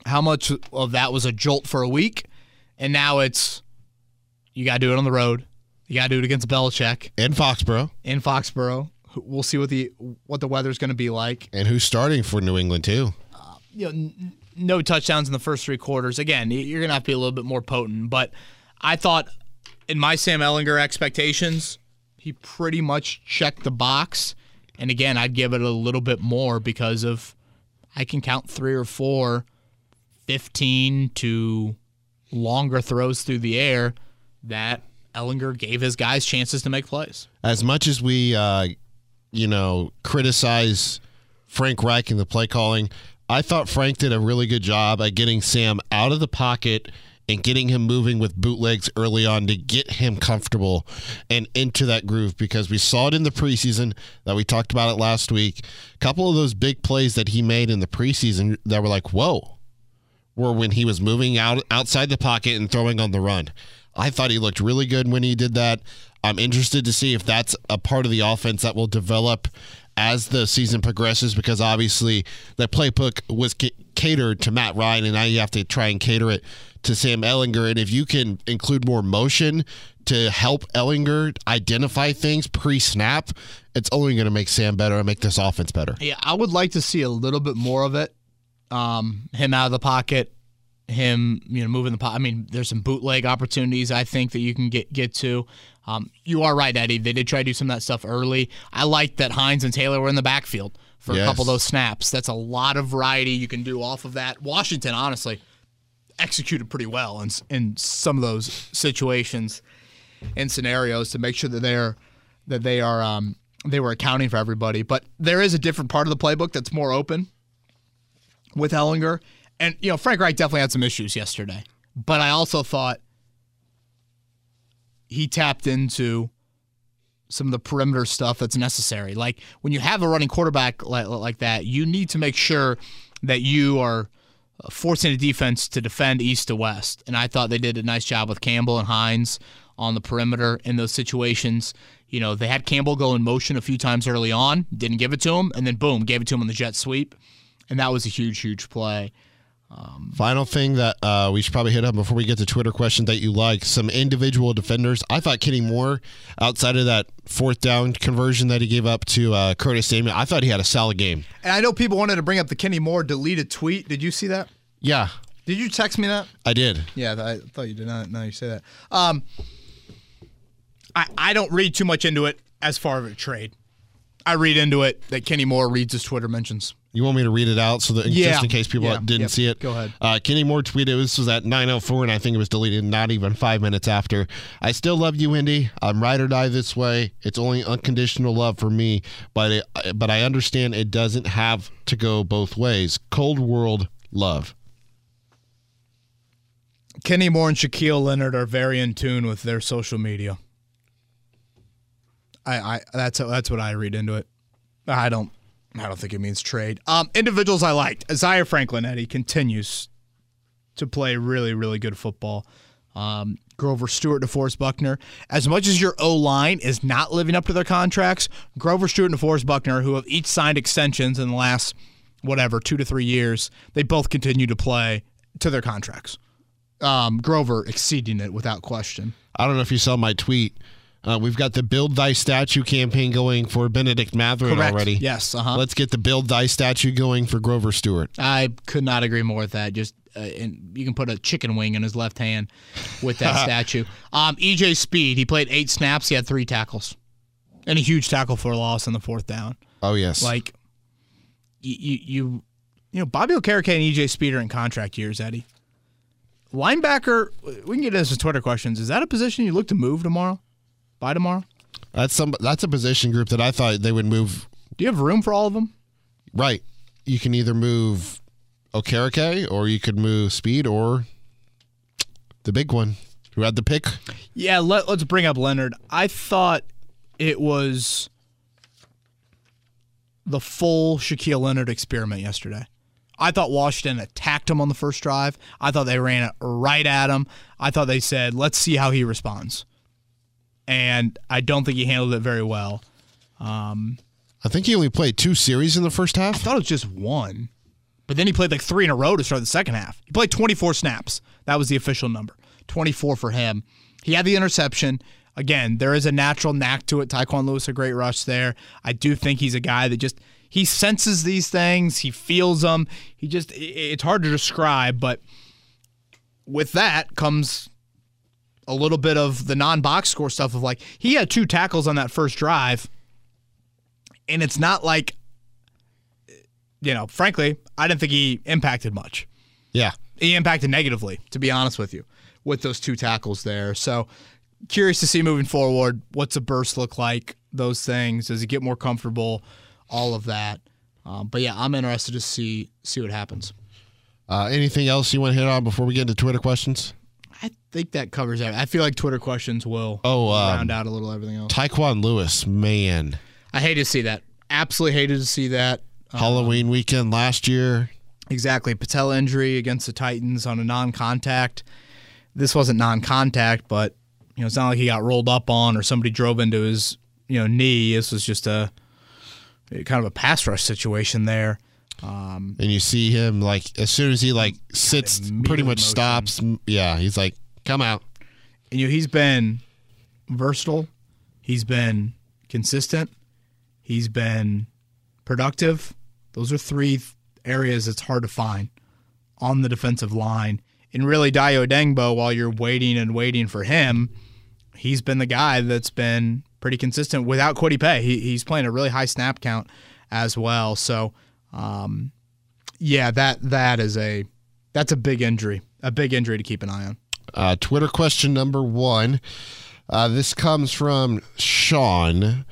How much of that was a jolt for a week? And now it's you got to do it on the road. You got to do it against Belichick in Foxborough, in Foxborough. We'll see what the what the weather's going to be like. and who's starting for New England too? Uh, you know, n- no touchdowns in the first three quarters. Again, you're going to have to be a little bit more potent. But I thought in my Sam Ehlinger expectations, he pretty much checked the box. And again, I'd give it a little bit more because of I can count three or four 15 to longer throws through the air that Ehlinger gave his guys chances to make plays. As much as we, uh, you know, criticize Frank Reich and the play calling, I thought Frank did a really good job at getting Sam out of the pocket and getting him moving with bootlegs early on to get him comfortable and into that groove because we saw it in the preseason that we talked about it last week. A couple of those big plays that he made in the preseason that were like, whoa, were when he was moving out outside the pocket and throwing on the run. I thought he looked really good when he did that. I'm interested to see if that's a part of the offense that will develop as the season progresses because obviously the playbook was ca- catered to Matt Ryan and now you have to try and cater it to Sam Ehlinger and if you can include more motion to help Ehlinger identify things pre-snap, it's only going to make Sam better and make this offense better. Yeah, I would like to see a little bit more of it. Um, him out of the pocket, him you know moving the pocket. I mean, there's some bootleg opportunities I think that you can get get to. Um, you are right, Eddie. They did try to do some of that stuff early. I liked that Hines and Taylor were in the backfield for a couple of those snaps. That's a lot of variety you can do off of that. Washington, honestly, executed pretty well in in some of those situations and scenarios to make sure that they're that they are um, they were accounting for everybody. But there is a different part of the playbook that's more open with Ehlinger, and you know Frank Reich definitely had some issues yesterday. But I also thought he tapped into some of the perimeter stuff that's necessary. Like when you have a running quarterback like, like that, you need to make sure that you are forcing the defense to defend east to west. And I thought they did a nice job with Campbell and Hines on the perimeter in those situations. You know, they had Campbell go in motion a few times early on, didn't give it to him, and then boom, gave it to him on the jet sweep. And that was a huge, huge play. Final thing that uh, we should probably hit up before we get to Twitter questions that you like some individual defenders. I thought Kenny Moore, outside of that fourth down conversion that he gave up to uh, Curtis Samuel, I thought he had a solid game. And I know people wanted to bring up the Kenny Moore deleted tweet. Did you see that? Yeah, Did you text me that? I did. Yeah, I thought you did not. Now you say that. Um, I I don't read too much into it as far as a trade. I read into it that Kenny Moore reads his Twitter mentions. You want me to read it out so that Yeah. just in case people Yeah. didn't Yep. see it? Go ahead. Uh, Kenny Moore tweeted this was at 9:04, and I think it was deleted not even five minutes after. I still love you, Indy. I'm ride or die this way. It's only unconditional love for me, but it, but I understand it doesn't have to go both ways. Cold world love. Kenny Moore and Shaquille Leonard are very in tune with their social media. I, I that's that's what I read into it. I don't I don't think it means trade. Um, individuals I liked. Zaire Franklin Eddie continues to play really, really good football. Um, Grover Stewart, DeForest Buckner. As much as your O line is not living up to their contracts, Grover Stewart and DeForest Buckner, who have each signed extensions in the last whatever two to three years, they both continue to play to their contracts. Um, Grover exceeding it without question. I don't know if you saw my tweet. Uh, we've got the Build Thy Statue campaign going for Bennedict Mathurin Correct. already. Yes. Uh huh. Let's get the Build Thy Statue going for Grover Stewart. I could not agree more with that. Just uh, and you can put a chicken wing in his left hand with that statue. Um, EJ Speed, he played eight snaps. He had three tackles, and a huge tackle for a loss on the fourth down. Oh yes. Like you, you, you, you know, Bobby Okereke and EJ Speed are in contract years, Eddie. Linebacker, we can get into some Twitter questions. Is that a position you look to move tomorrow? By tomorrow? that's some. That's a position group that I thought they would move. Do you have room for all of them? Right. You can either move Okereke or you could move Speed or the big one who had the pick. Yeah, let, let's bring up Leonard. I thought it was the full Shaquille Leonard experiment yesterday. I thought Washington attacked him on the first drive. I thought they ran it right at him. I thought they said, let's see how he responds. And I don't think he handled it very well. Um, I think he only played two series in the first half. I thought it was just one. But then he played like three in a row to start the second half. He played 24 snaps. That was the official number. 24 for him. He had the interception. Again, there is a natural knack to it. Tyquan Lewis, a great rush there. I do think he's a guy that just he senses these things. He feels them. He just it's hard to describe, but with that comes a little bit of the non-box score stuff of like he had two tackles on that first drive, and it's not like you know, frankly, I didn't think he impacted much. Yeah. He impacted negatively, to be honest with you, with those two tackles there. So curious to see moving forward. What's a burst look like? Those things. Does he get more comfortable? All of that. Um, but yeah, I'm interested to see see what happens. Uh, anything else you want to hit on before we get into Twitter questions? I think that covers it. I feel like Twitter questions will Oh, um, round out a little everything else. Tyquan Lewis, man. I hate to see that. Absolutely hated to see that. Halloween weekend last year. Exactly. Patella injury against the Titans on a non contact. This wasn't non contact, but you know, it's not like he got rolled up on or somebody drove into his, you know, knee. This was just a kind of a pass rush situation there. Um, and you see him like as soon as he like sits, pretty much motion. stops. Yeah, he's like, "Come out." And you know, he's been versatile. He's been consistent. He's been productive. Those are three areas that's hard to find on the defensive line. And really, Dayo Odeyingbo, while you're waiting and waiting for him, he's been the guy that's been pretty consistent without Kwity Paye. He, he's playing a really high snap count as well. So, um, yeah, that that is a that's a big injury, a big injury to keep an eye on. Uh, Twitter question number one. Uh, this comes from Sean.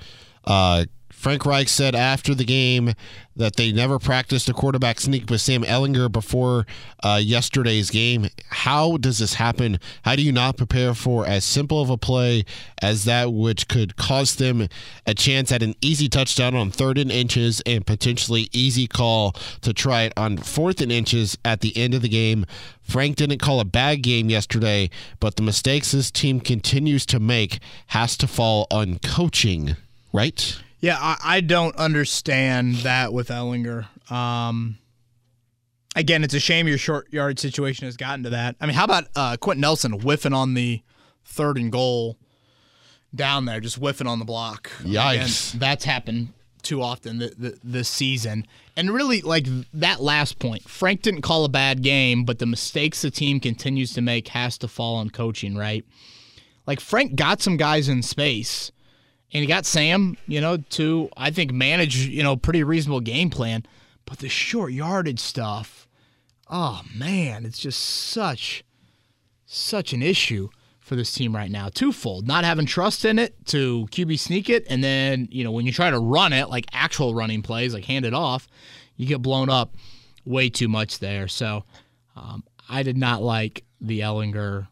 Uh, Frank Reich said after the game that they never practiced a quarterback sneak with Sam Ehlinger before uh, yesterday's game. How does this happen? How do you not prepare for as simple of a play as that, which could cost them a chance at an easy touchdown on third and inches and potentially easy call to try it on fourth and inches at the end of the game? Frank didn't call a bad game yesterday, but the mistakes this team continues to make has to fall on coaching, right? Yeah, I, I don't understand that with Ehlinger. Um, again, it's a shame your short yard situation has gotten to that. I mean, how about uh, Quenton Nelson whiffing on the third and goal down there, just whiffing on the block? Yikes. Again, that's happened too often th- th- this season. And really, like that last point, Frank didn't call a bad game, but the mistakes the team continues to make has to fall on coaching, right? Like Frank got some guys in space and he got Sam, you know, to I think manage, you know, pretty reasonable game plan. But the short yardage stuff, oh man, it's just such such an issue for this team right now. Twofold. Not having trust in it to QB sneak it, and then, you know, when you try to run it, like actual running plays, like hand it off, you get blown up way too much there. So um, I did not like the Ehlinger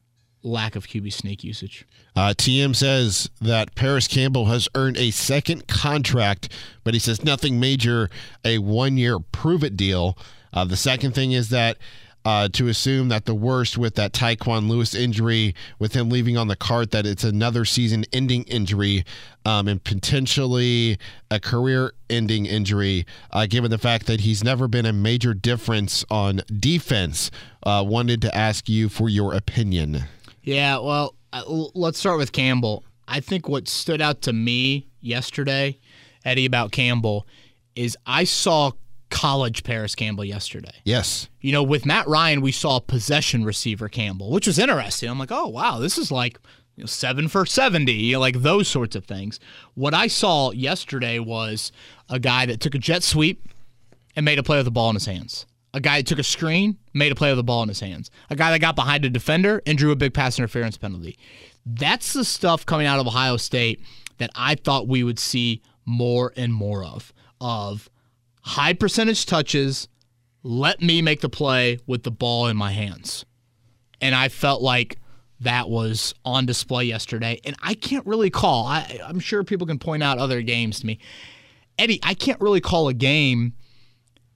lack of QB sneak usage. Uh, TM says that Parris Campbell has earned a second contract, but he says nothing major, a one year prove it deal. Uh, the second thing is that uh, to assume that the worst with that Tyquan Lewis injury, with him leaving on the cart, that it's another season-ending injury um, and potentially a career-ending injury, uh, given the fact that he's never been a major difference on defense. Uh, wanted to ask you for your opinion. Yeah, well, uh, let's start with Campbell. I think what stood out to me yesterday, Eddie, about Campbell is I saw college Parris Campbell yesterday. Yes. You know, with Matt Ryan, we saw possession receiver Campbell, which was interesting. I'm like, oh, wow, this is like you know, seven for 70, you know, like those sorts of things. What I saw yesterday was a guy that took a jet sweep and made a play with the ball in his hands. A guy that took a screen, made a play with the ball in his hands. A guy that got behind a defender and drew a big pass interference penalty. That's the stuff coming out of Ohio State that I thought we would see more and more of. Of high percentage touches, let me make the play with the ball in my hands. And I felt like that was on display yesterday. And I can't really call, I, I'm sure people can point out other games to me. Eddie, I can't really call a game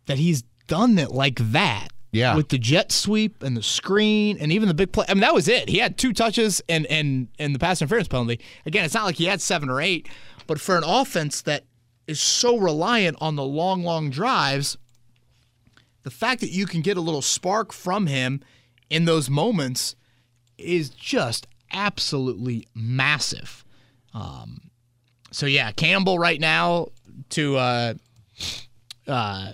that he's done it like that. Yeah. With the jet sweep and the screen and even the big play. I mean, that was it. He had two touches and and and the pass interference penalty. Again, it's not like he had seven or eight, but for an offense that is so reliant on the long, long drives, the fact that you can get a little spark from him in those moments is just absolutely massive. Um, so yeah, Campbell right now to uh, uh,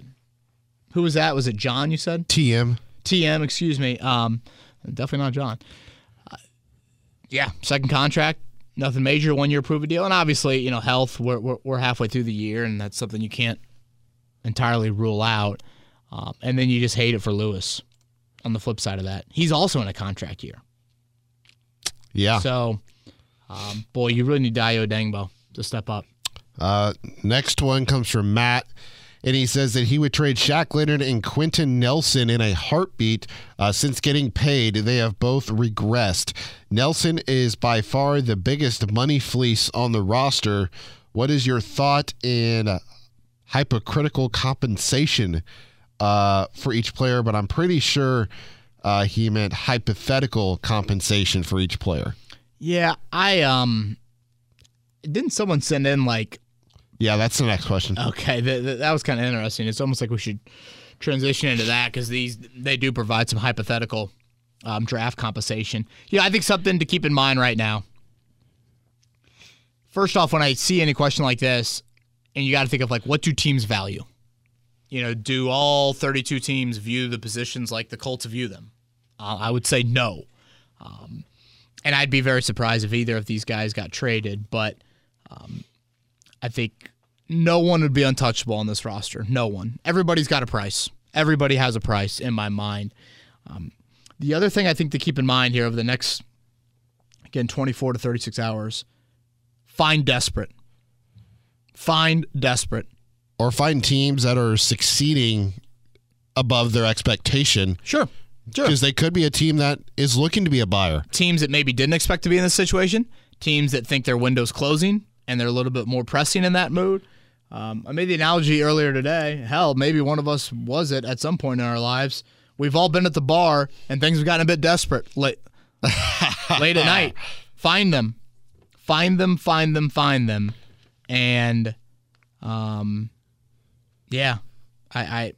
who was that? Was it John? You said TM. TM. Excuse me. Um, definitely not John. Uh, yeah, second contract. Nothing major, one year prove a deal, and obviously, you know, health. We're, we're we're halfway through the year, and that's something you can't entirely rule out. Um, and then you just hate it for Lewis. On the flip side of that, he's also in a contract year. Yeah. So, um, boy, you really need Dayo Odeyingbo to step up. Uh, next one comes from Matt, and he says that he would trade Shaq Leonard and Quenton Nelson in a heartbeat. Uh, since getting paid, they have both regressed. Nelson is by far the biggest money fleece on the roster. What is your thought in uh, hypocritical compensation uh, for each player? But I'm pretty sure uh, he meant hypothetical compensation for each player. Yeah, I um, didn't someone send in like Yeah, that's the next question. Okay, th- th- that was kind of interesting. It's almost like we should transition into that because these they do provide some hypothetical um, draft compensation. Yeah, I think something to keep in mind right now. First off, when I see any question like this, and you got to think of like what do teams value? You know, do all 32 teams view the positions like the Colts view them? Uh, I would say no. Um, and I'd be very surprised if either of these guys got traded, but um, I think no one would be untouchable on this roster. No one. Everybody's got a price. Everybody has a price in my mind. Um, the other thing I think to keep in mind here over the next, again, 24 to 36 hours, find desperate. Find desperate. or find teams that are succeeding above their expectation Sure. Sure. because they could be a team that is looking to be a buyer. teams that maybe didn't expect to be in this situation, teams that think their window's closing and they're a little bit more pressing in that mood. Um, I made the analogy earlier today. Hell, maybe one of us was it at some point in our lives. We've all been at the bar and things have gotten a bit desperate late, late at night. Find them, find them, find them, find them, and um, yeah, I, I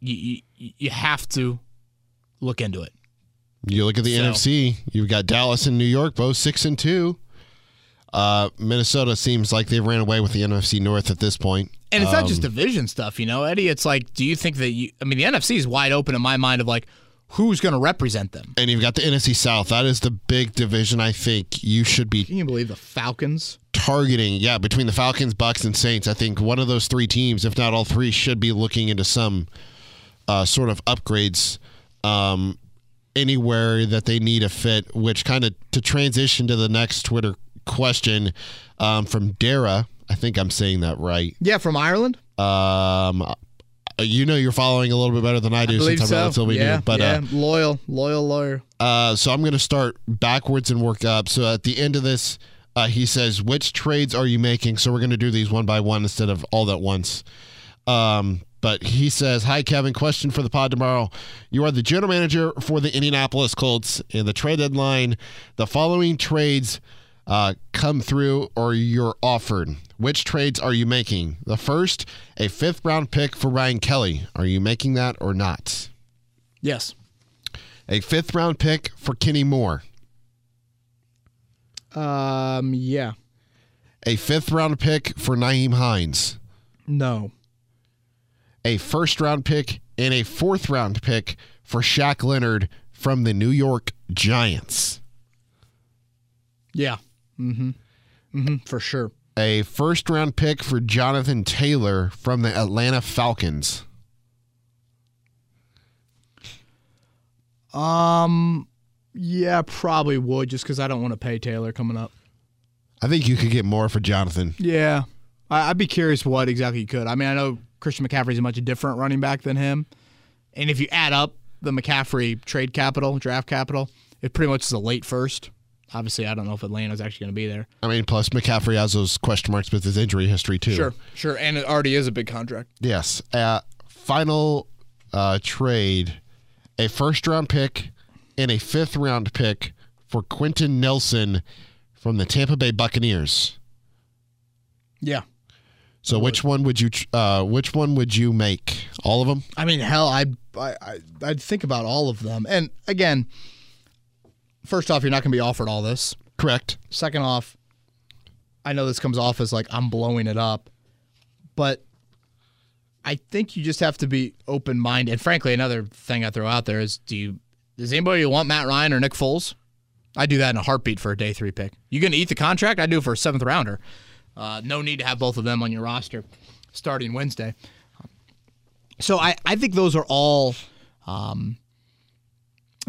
you, you, you have to look into it. You look at the So- NFC, you've got Dallas and New York, both six and two. Uh, Minnesota seems like they ran away with the NFC North at this point. And it's not just division stuff, you know, Eddie. It's like, do you think that you? I mean, the NFC is wide open in my mind of like, who's going to represent them? And you've got the NFC South. That is the big division I think you should be Can you believe the Falcons? targeting. Yeah, between the Falcons, Bucks, and Saints, I think one of those three teams, if not all three, should be looking into some uh, sort of upgrades um, anywhere that they need a fit. Which kind of to transition to the next Twitter question um, from Dara. I think I'm saying that right. Yeah, from Ireland. Um, uh, you know, you're following a little bit better than I do I since I'm so. relatively yeah, new. But yeah, uh, loyal, loyal lawyer. uh, so I'm going to start backwards and work up. So at the end of this, uh, he says, "Which trades are you making?" So we're going to do these one by one instead of all at once. Um, But he says, Hi, Kevin. Question for the pod tomorrow. You are the general manager for the Indianapolis Colts. In the trade deadline, the following trades uh, come through or you're offered. Which trades are you making? The first, a fifth round pick for Ryan Kelly. Are you making that or not? Yes. A fifth round pick for Kenny Moore. Um. Yeah. A fifth round pick for Nyheim Hines. No. A first round pick and a fourth round pick for Shaq Leonard from the New York Giants. Yeah. Mm-hmm. Mm-hmm. For sure. A first round pick for Jonathan Taylor from the Atlanta Falcons. Um. Yeah, probably would just because I don't want to pay Taylor coming up. I think you could get more for Jonathan. Yeah, I, I'd be curious what exactly you could. I mean, I know Christian McCaffrey's a much different running back than him, and if you add up the McCaffrey trade capital, draft capital, it pretty much is a late first. Obviously, I don't know if Atlanta's actually going to be there. I mean, plus McCaffrey has those question marks with his injury history too. Sure, sure, and it already is a big contract. Yes. Uh, final uh, trade: a first round pick and a fifth round pick for Quenton Nelson from the Tampa Bay Buccaneers. Yeah, So which one would you uh, which one would you make? All of them? I mean, hell, I, I, I I'd think about all of them. And again, first off, you're not going to be offered all this. Correct. Second off, I know this comes off as like I'm blowing it up, but I think you just have to be open minded. And frankly, another thing I throw out there is do you does anybody want Matt Ryan or Nick Foles? I do that in a heartbeat for a day three pick. You gonna eat the contract? I do it for a seventh rounder. Uh, no need to have both of them on your roster starting Wednesday. So I, I think those are all um,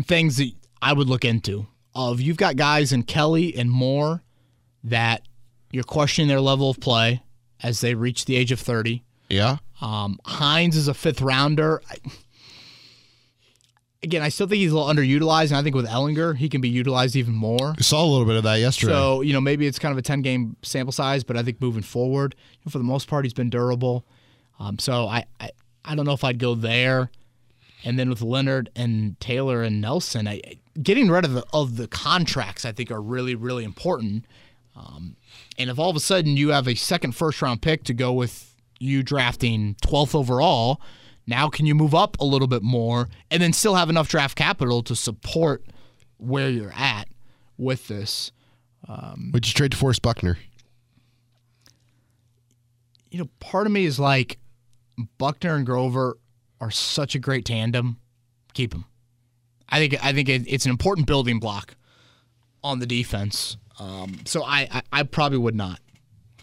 things that I would look into. Of you've got guys in Kelly and Moore that you're questioning their level of play as they reach the age of 30. Yeah. Um, Hines is a fifth rounder. I, again, I still think he's a little underutilized, and I think with Ehlinger, he can be utilized even more. We saw a little bit of that yesterday. So, you know, maybe it's kind of a 10 game sample size, but I think moving forward, you know, for the most part, he's been durable. Um, so I, I, I don't know if I'd go there. And then with Leonard and Taylor and Nelson, I, getting rid of the, of the contracts, I think, are really, really important. Um, and if all of a sudden you have a second first round pick to go with you drafting 12th overall, now can you move up a little bit more and then still have enough draft capital to support where you're at with this? would you trade DeForest Buckner? you know, part of me is like Buckner and Grover are such a great tandem. Keep them. I think I think it, it's an important building block on the defense. Um, so I, I I probably would not.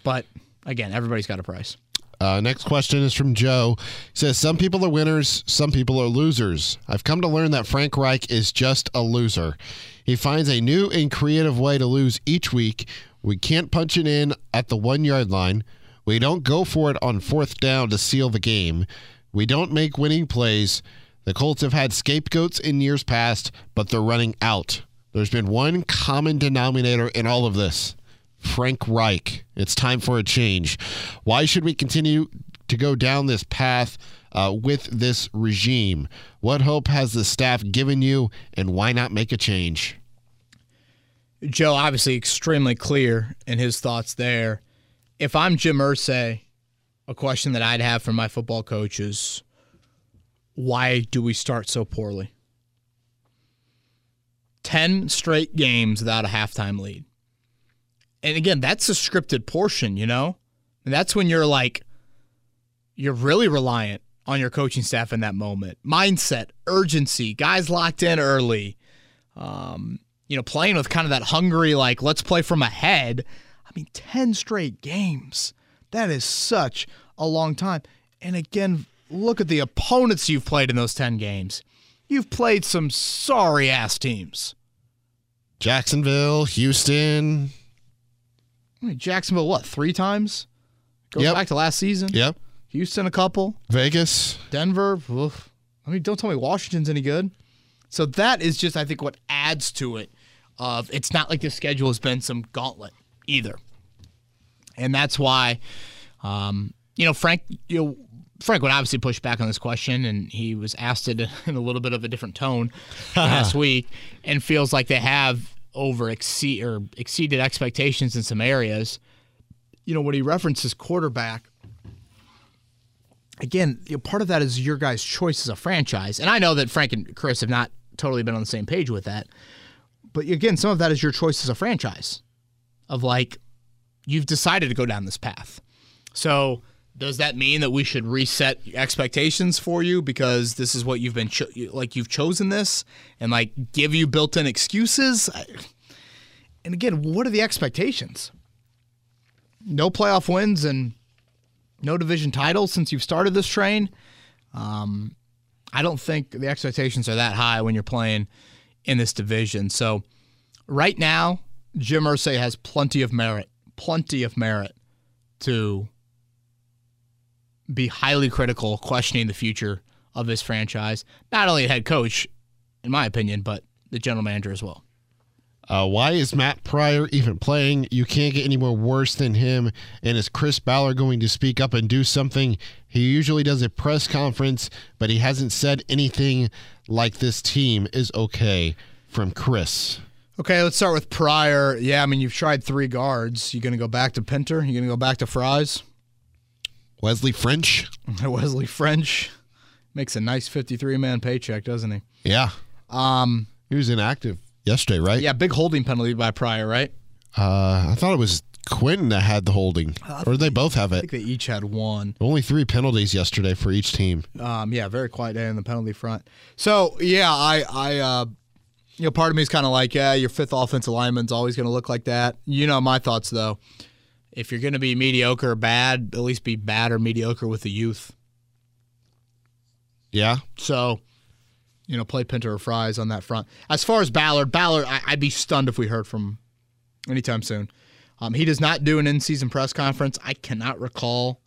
But again, everybody's got a price. Uh, next question is from Joe. He says, Some people are winners, some people are losers. I've come to learn that Frank Reich is just a loser. He finds a new and creative way to lose each week. We can't punch it in at the one yard line. We don't go for it on fourth down to seal the game. We don't make winning plays. The Colts have had scapegoats in years past, but they're running out. There's been one common denominator in all of this Frank Reich. It's time for a change. Why should we continue to go down this path uh, with this regime? What hope has the staff given you, and why not make a change? Joe, obviously, extremely clear in his thoughts there. If I'm Jim Irsay, a question that I'd have for my football coach is why do we start so poorly? 10 straight games without a halftime lead. And again, that's a scripted portion, you know? And that's when you're like, you're really reliant on your coaching staff in that moment. Mindset, urgency, guys locked in early. Um, you know, playing with kind of that hungry, like, let's play from ahead. I mean, 10 straight games. That is such a long time. And again, look at the opponents you've played in those 10 games. You've played some sorry ass teams. Jacksonville, Houston. I mean, Jacksonville, what, three times? Goes Yep. back to last season. Yep. Houston, a couple. Vegas. Denver. oof. I mean, don't tell me Washington's any good. So that is just, I think, what adds to it. Of it's not like the schedule has been some gauntlet either, and that's why, um, you know, Frank, you know, Frank would obviously push back on this question, and he was asked it in a little bit of a different tone last week, and feels like they have over exceed or exceeded expectations in some areas. You know, when he references quarterback, again, you know, part of that is your guys' choice as a franchise, and I know that Frank and Chris have not totally been on the same page with that, but again, some of that is your choice as a franchise, of like you've decided to go down this path, so does that mean that we should reset expectations for you because this is what you've been cho- like you've chosen this and like give you built-in excuses? And again what are the expectations? No playoff wins and no division titles since you've started this train. Um, i don't think the expectations are that high when you're playing in this division. So right now jim Irsay has plenty of merit plenty of merit to be highly critical, questioning the future of this franchise. Not only head coach, in my opinion, but the general manager as well. Uh, why is Matt Pryor even playing? You can't get any more worse than him. And is Chris Ballard going to speak up and do something? He usually does a press conference, but he hasn't said anything like this team is okay from Chris. Okay, let's start with Pryor. Yeah, I mean, you've tried three guards. You're going to go back to Pinter? You're going to go back to Fries? Wesley French. Wesley French makes a nice 53 man paycheck, doesn't he? Yeah. Um, he was inactive yesterday, right? Yeah, big holding penalty by Pryor, right? Uh, I thought it was Quenton that had the holding, or they both have it. I think they each had one. Only three penalties yesterday for each team. Um, yeah, very quiet day on the penalty front. So yeah, I, I, uh, you know, part of me is kind of like, yeah, your fifth offensive lineman's always going to look like that. You know, my thoughts though. If you're going to be mediocre or bad, at least be bad or mediocre with the youth. Yeah. So, you know, play Pinter or Fries on that front. As far as Ballard, Ballard, I, would be stunned if we heard from anytime soon. Um, he does not do an in-season press conference. I cannot recall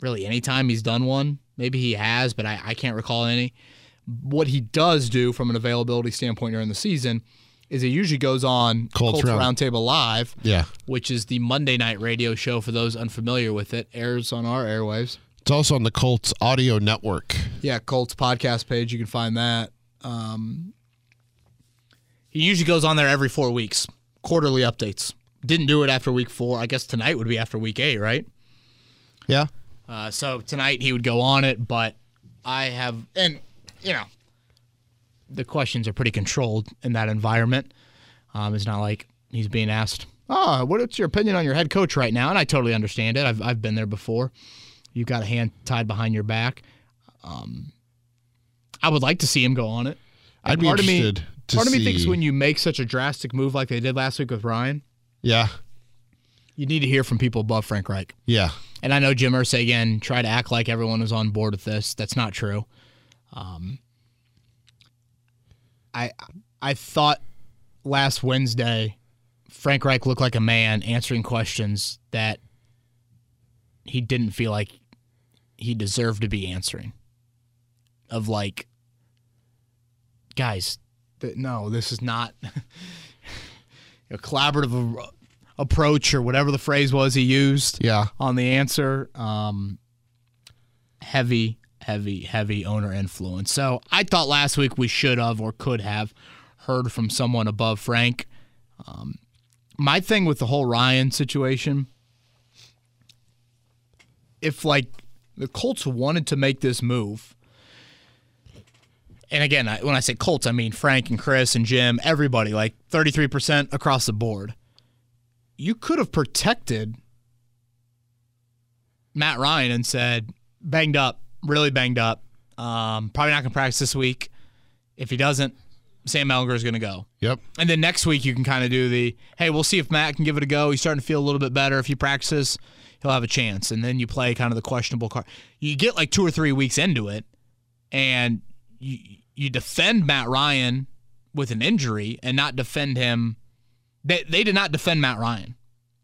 really any time he's done one. Maybe he has, but I, I can't recall any. What he does do from an availability standpoint during the season is he usually goes on Colts, Colts Round. Roundtable Live, Yeah. which is the Monday night radio show for those unfamiliar with it. Airs on our airwaves. It's also on the Colts audio network. Yeah, Colts podcast page. You can find that. Um, he usually goes on there every four weeks, quarterly updates. Didn't do it after week four. I guess tonight would be after week eight, right? Yeah. Uh, so tonight he would go on it, but I have, and you know, the questions are pretty controlled in that environment. Um, it's not like he's being asked, "Oh, what's your opinion on your head coach right now?" And I totally understand it. I've I've been there before. You've got a hand tied behind your back. Um, I would like to see him go on it. I'd be part interested of me, to part of me thinks when you make such a drastic move like they did last week with Ryan, Yeah. you need to hear from people above Frank Reich. Yeah. And I know Jim Irsay again tried to act like everyone was on board with this. That's not true. Um, I I thought last Wednesday Frank Reich looked like a man answering questions that he didn't feel like he deserved to be answering. Of like, guys, th- no, this is not a collaborative a- approach or whatever the phrase was he used Yeah. on the answer. Um, heavy, heavy, heavy owner influence. So I thought last week we should have or could have heard from someone above Frank. Um, my thing with the whole Ryan situation, if like the Colts wanted to make this move, and again, when I say Colts, I mean Frank and Chris and Jim, everybody, like 33% across the board. You could have protected Matt Ryan and said, banged up, really banged up. Um, probably not going to practice this week. If he doesn't, Sam Ehlinger is going to go. Yep. And then next week you can kind of do the, hey, we'll see if Matt can give it a go. He's starting to feel a little bit better. If he practices, he'll have a chance. And then you play kind of the questionable card. You get like two or three weeks into it, and you you defend Matt Ryan with an injury and not defend him. They they did not defend Matt Ryan.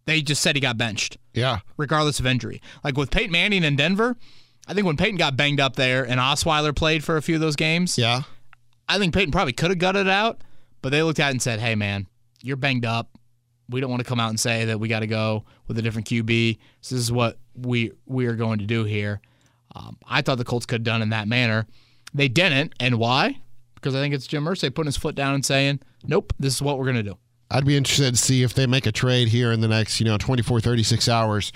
They just said he got benched Yeah. regardless of injury. Like with Peyton Manning in Denver, I think when Peyton got banged up there and Osweiler played for a few of those games, Yeah. I think Peyton probably could have gutted it out, but they looked at it and said, "Hey, man, you're banged up. We don't want to come out and say that we got to go with a different QB. So this is what we we are going to do here." Um, I thought the Colts could have done in that manner. They didn't, and why? Because I think it's Jim Irsay putting his foot down and saying, "Nope, this is what we're going to do." I'd be interested to see if they make a trade here in the next, you know, 24, 36 hours.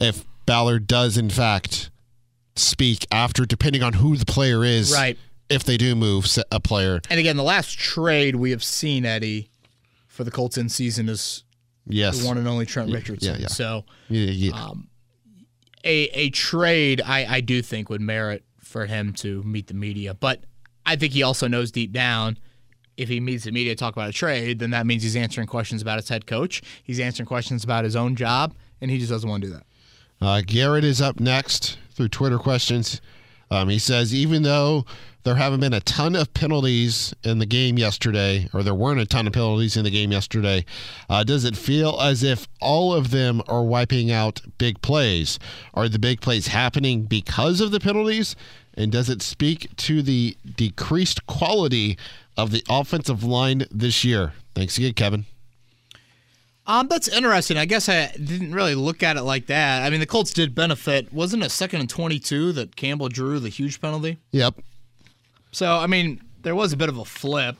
If Ballard does, in fact, speak after, depending on who the player is. Right. If they do move a player. And again, the last trade we have seen, Eddie, for the Colts in season is yes. the one and only Trent Richardson. Yeah, yeah. So yeah. Um, a, a trade, I, I do think, would merit for him to meet the media. But I think he also knows deep down if he meets the media to talk about a trade, then that means he's answering questions about his head coach. He's answering questions about his own job, and he just doesn't want to do that. Uh, Garrett is up next through Twitter questions. Um, he says, even though there haven't been a ton of penalties in the game yesterday, or there weren't a ton of penalties in the game yesterday, uh, does it feel as if all of them are wiping out big plays? Are the big plays happening because of the penalties? And does it speak to the decreased quality of the offensive line this year? Thanks again, Kevin. Um, that's interesting. I guess I didn't really look at it like that. I mean, the Colts did benefit. Wasn't it second and twenty-two that Campbell drew the huge penalty? Yep. So I mean, there was a bit of a flip.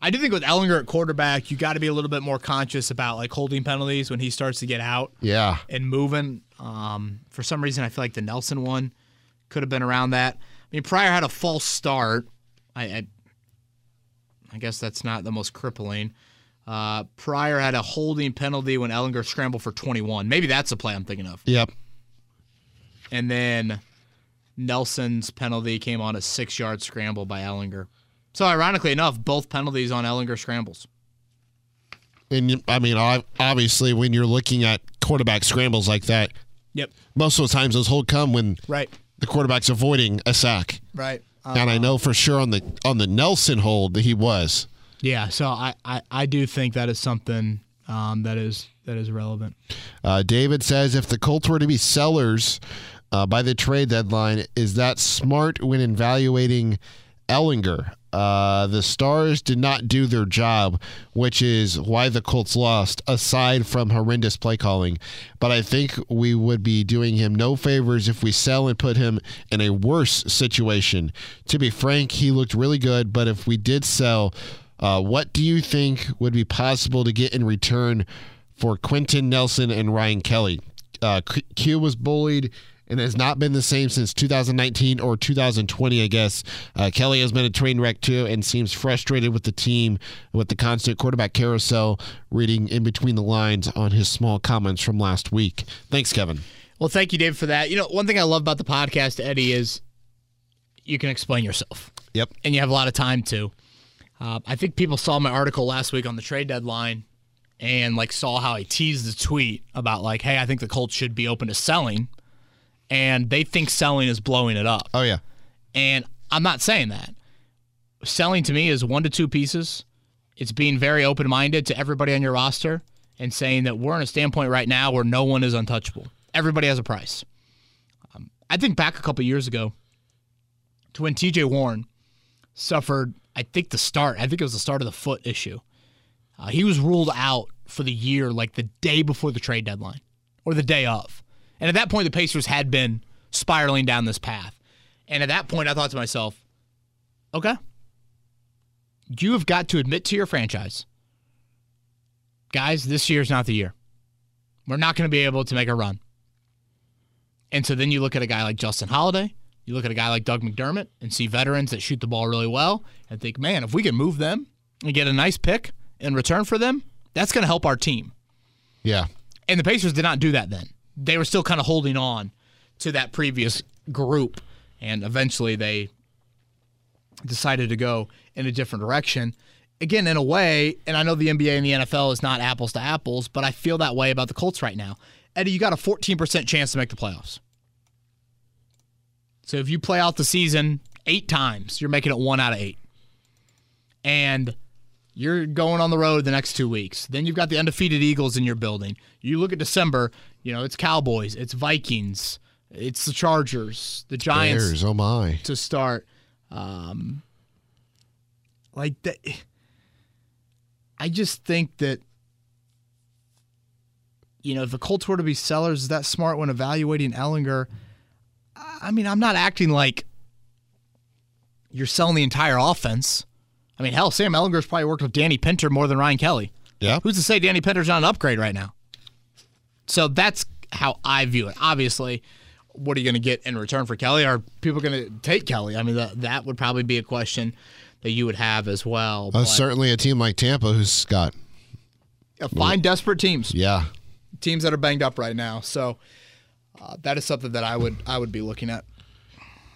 I do think with Ehlinger at quarterback, you got to be a little bit more conscious about like holding penalties when he starts to get out. Yeah. And moving. Um, for some reason, I feel like the Nelson one could have been around that. I mean, Pryor had a false start. I, I, I guess that's not the most crippling. Uh, Pryor had a holding penalty when Ehlinger scrambled for 21. Maybe that's the play I'm thinking of. Yep. And then Nelson's penalty came on a six yard scramble by Ehlinger. So, ironically enough, both penalties on Ehlinger scrambles. And I mean, obviously, when you're looking at quarterback scrambles like that, yep. Most of the times those hold come when right the quarterback's avoiding a sack. Right. Uh, and I know for sure on the on the Nelson hold that he was. Yeah, so I, I, I do think that is something um, that is that is relevant. Uh, David says if the Colts were to be sellers uh, by the trade deadline, is that smart when evaluating Ehlinger? Uh, the Stars did not do their job, which is why the Colts lost, aside from horrendous play calling. But I think we would be doing him no favors if we sell and put him in a worse situation. To be frank, he looked really good, but if we did sell, uh, what do you think would be possible to get in return for Quenton Nelson and Ryan Kelly? Uh, Q was bullied and has not been the same since 2019 or 2020, I guess. Uh, Kelly has been a train wreck too and seems frustrated with the team, with the constant quarterback carousel, reading in between the lines on his small comments from last week. Thanks, Kevin. Well, thank you, Dave, for that. You know, one thing I love about the podcast, Eddie, is you can explain yourself. Yep. And you have a lot of time to. Uh, I think people saw my article last week on the trade deadline and like saw how I teased the tweet about like, hey, I think the Colts should be open to selling and they think selling is blowing it up. Oh yeah. And I'm not saying that. Selling to me is one to two pieces. It's being very open minded to everybody on your roster and saying that we're in a standpoint right now where no one is untouchable. Everybody has a price. Um, I think back a couple years ago to when TJ Warren suffered, I think the start, I think it was the start of the foot issue. Uh, he was ruled out for the year like the day before the trade deadline or the day of. And at that point, the Pacers had been spiraling down this path. And at that point, I thought to myself, okay, you have got to admit to your franchise, guys, this year's not the year. We're not going to be able to make a run. And so then you look at a guy like Justin Holiday, you look at a guy like Doug McDermott and see veterans that shoot the ball really well and think, man, if we can move them and get a nice pick in return for them, that's going to help our team. Yeah. And the Pacers did not do that then they were still kind of holding on to that previous group, and eventually they decided to go in a different direction. Again, in a way, and I know the NBA and the NFL is not apples to apples, but I feel that way about the Colts right now. Eddie, you got a 14% chance to make the playoffs. So if you play out the season eight times, you're making it one out of eight. And you're going on the road the next two weeks. Then you've got the undefeated Eagles in your building. You look at December, you know, it's Cowboys, it's Vikings, it's the Chargers, the Giants. Bears, oh my. To start. Um, like that. I just think that, you know, if the Colts were to be sellers, is that smart when evaluating Ehlinger? I mean, I'm not acting like you're selling the entire offense. I mean, hell, Sam Ehlinger's probably worked with Danny Pinter more than Ryan Kelly. Yeah. Who's to say Danny Pinter's not an upgrade right now? So that's how I view it. Obviously, what are you going to get in return for Kelly? Are people going to take Kelly? I mean, that, that would probably be a question that you would have as well. Uh, certainly a team like Tampa who's got, Yeah, find desperate teams, yeah. teams that are banged up right now. So uh, that is something that I would I would be looking at.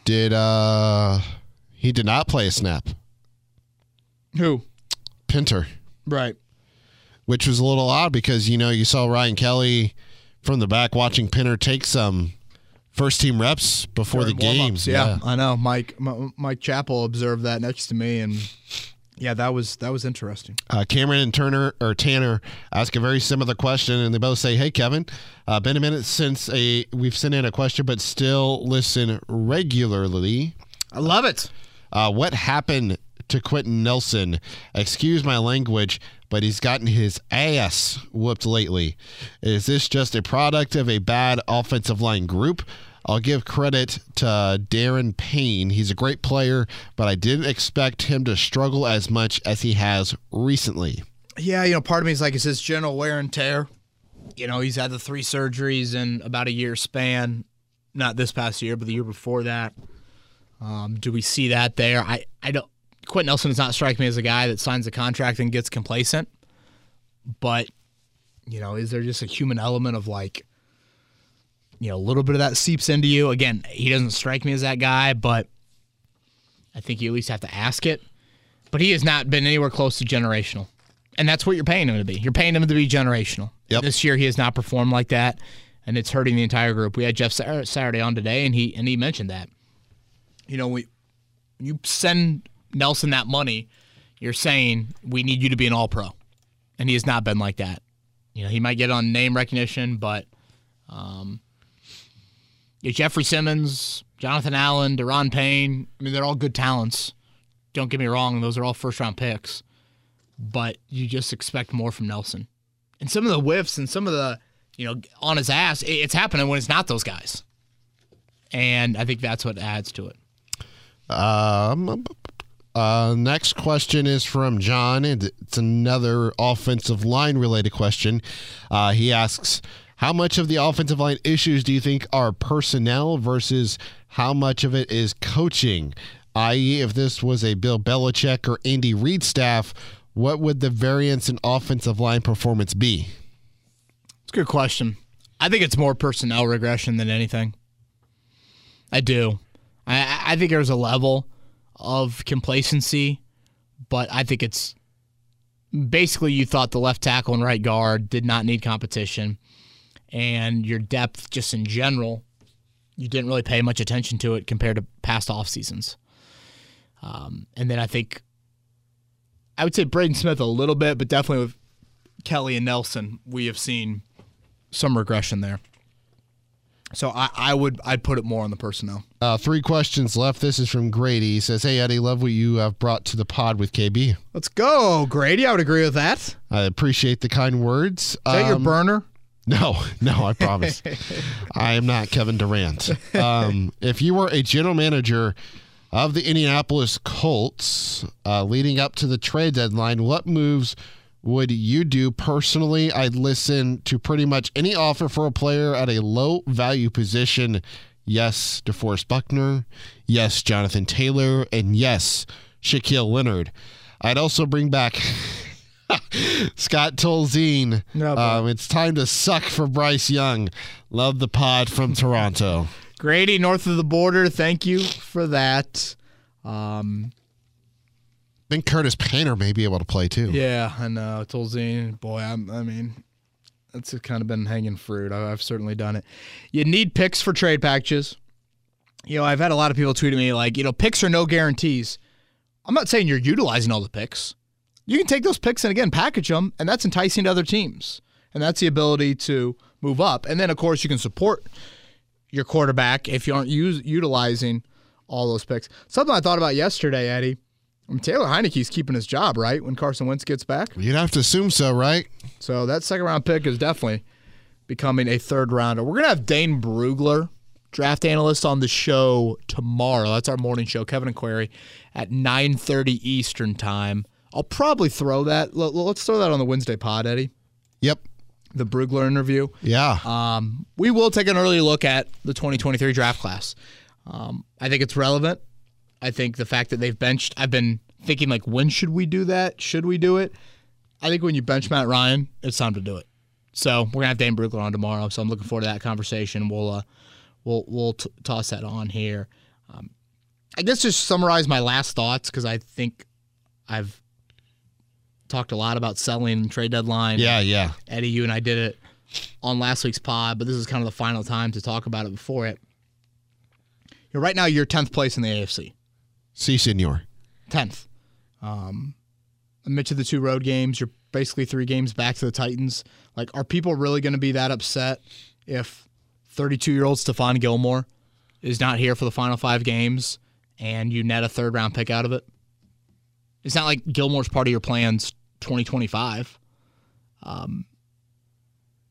Did, uh, he did not play a snap. Who? Pinter. Right. which was a little odd because you know you saw Ryan Kelly from the back watching Pinter take some first team reps before the During game. warm-ups, Yeah, I know. Mike M- Mike Chappell observed that next to me, and yeah, that was that was interesting. Uh, Cameron and Turner or Tanner ask a very similar question, and they both say, "Hey, Kevin, uh, been a minute since a we've sent in a question, but still listen regularly. I love it. Uh, what happened to Quenton Nelson? Excuse my language, but he's gotten his ass whooped lately. Is this just a product of a bad offensive line group? I'll give credit to Daron Payne. He's a great player, but I didn't expect him to struggle as much as he has recently. Yeah, you know, part of me is like, is this general wear and tear? You know, he's had the three surgeries in about a year span. Not this past year, but the year before that. Um, do we see that there? I, I don't. Quenton Nelson does not strike me as a guy that signs a contract and gets complacent. But, you know, is there just a human element of like, you know, a little bit of that seeps into you? Again, he doesn't strike me as that guy, but I think you at least have to ask it. But he has not been anywhere close to generational. And that's what you're paying him to be. You're paying him to be generational. Yep. This year he has not performed like that, and it's hurting the entire group. We had Jeff Saturday on today, and he and he mentioned that. You know, we you send Nelson that money, you're saying we need you to be an All Pro, and he has not been like that. You know, he might get on name recognition, but um, yeah, Jeffrey Simmons, Jonathan Allen, Daron Payne. I mean, they're all good talents. Don't get me wrong; those are all first round picks, but you just expect more from Nelson. And some of the whiffs and some of the, you know, on his ass, it's happening when it's not those guys. And I think that's what adds to it. Um, uh, next question is from John, and it's another offensive line related question. Uh, he asks, "How much of the offensive line issues do you think are personnel versus how much of it is coaching? I.e., if this was a Bill Belichick or Andy Reid staff, what would the variance in offensive line performance be?" It's a good question. I think it's more personnel regression than anything. I do. I, I think there's a level of complacency, but I think it's basically you thought the left tackle and right guard did not need competition, and your depth just in general, you didn't really pay much attention to it compared to past off seasons. Um, and then I think I would say Braden Smith a little bit, but definitely with Kelly and Nelson, we have seen some regression there. So I, I would I'd put it more on the personnel. Uh, three questions left. This is from Grady. He says, "Hey Eddie, love what you have brought to the pod with KB. Let's go, Grady. I would agree with that. I appreciate the kind words. Is that your Um, burner? No, no, I promise. I am not Kevin Durant. Um, if you were a general manager of the Indianapolis Colts uh, leading up to the trade deadline, what moves would you do personally? I'd listen to pretty much any offer for a player at a low value position. Yes, DeForest Buckner. Yes, Jonathan Taylor. And yes, Shaquille Leonard. I'd also bring back Scott Tolzien. No, um, it's time to suck for Bryce Young. Love the pod from Toronto. Grady, north of the border. Thank you for that. Um, I think Curtis Painter may be able to play too. yeah, I know. Tolzien, boy, I'm, I mean, that's kind of been hanging fruit. I- I've certainly done it. You need picks for trade packages. You know, I've had a lot of people tweet at me like, you know, picks are no guarantees. I'm not saying you're utilizing all the picks. You can take those picks and again package them, and that's enticing to other teams. And that's the ability to move up. And then, of course, you can support your quarterback if you aren't use, utilizing all those picks. Something I thought about yesterday, Eddie. I mean, Taylor Heinicke's keeping his job, right? When Carson Wentz gets back. You'd have to assume so, right? So that second round pick is definitely becoming a third rounder. We're gonna have Dane Brugler draft analyst on the show tomorrow. That's our morning show, Kevin and Query, at 9:30 Eastern time. I'll probably throw that. Let's throw that on the Wednesday pod, Eddie. Yep. The Brugler interview. Yeah. Um, we will take an early look at the 2023 draft class. Um, I think it's relevant. I think the fact that they've benched, I've been thinking like, when should we do that? Should we do it? I think when you bench Matt Ryan, it's time to do it. So we're gonna have Dane Brugler on tomorrow. So I'm looking forward to that conversation. We'll uh, we'll we'll t- toss that on here. Um, I guess just summarize my last thoughts because I think I've talked a lot about selling trade deadline. Yeah, yeah. Eddie, you and I did it on last week's pod, but this is kind of the final time to talk about it before it. You know, right now, you're 10th place in the AFC. Si, senor. 10th. Um, amidst the two road games, you're basically three games back to the Titans. Like, are people really going to be that upset if 32 year old Stephon Gilmore is not here for the final five games and you net a third round pick out of it? It's not like Gilmore's part of your plans 2025. Um,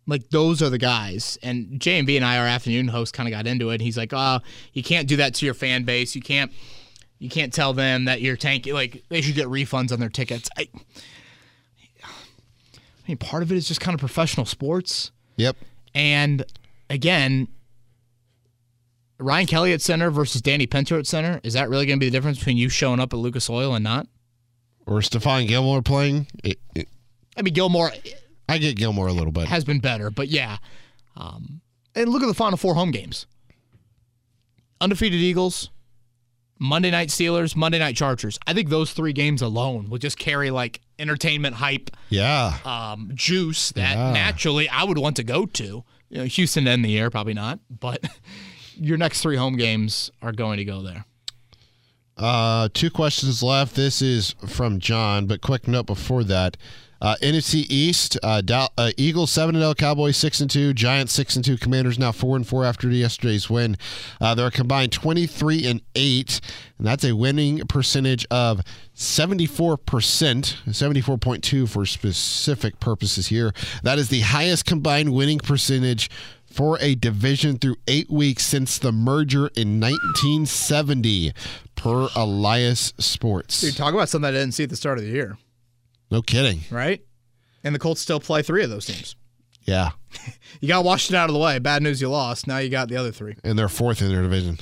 like those are the guys. And J and B and I, our afternoon host, kind of got into it. He's like, "Oh, you can't do that to your fan base. You can't, you can't tell them that you're tanking. Like they should get refunds on their tickets." I, I mean, part of it is just kind of professional sports. Yep. And again, Ryan Kelly at center versus Danny Pinter at center. Is that really going to be the difference between you showing up at Lucas Oil and not? Or Stephon Gilmore playing? It, it, I mean, Gilmore I get Gilmore a little bit. has been better, but yeah. Um, and look at the final four home games: undefeated Eagles, Monday night Steelers, Monday night Chargers. I think those three games alone will just carry like entertainment hype, Yeah. um, juice that Yeah. naturally I would want to go to. You know, Houston to end the year, probably not, but your next three home games are going to go there. Uh, two questions left. This is from John, but quick note before that. Uh, NFC East, uh, Dow- uh, Eagles seven and zero, Cowboys six and two, Giants six and two, Commanders now four and four after yesterday's win. Uh, they're combined twenty three and eight, and that's a winning percentage of seventy four percent, seventy four point two for specific purposes here. That is the highest combined winning percentage for a division through eight weeks since the merger in 1970, per Elias Sports. Dude, talk about something I didn't see at the start of the year, No kidding. right? And the Colts still play three of those teams. Yeah. You got Washington out of the way. Bad news, you lost. Now you got the other three. And they're fourth in their division.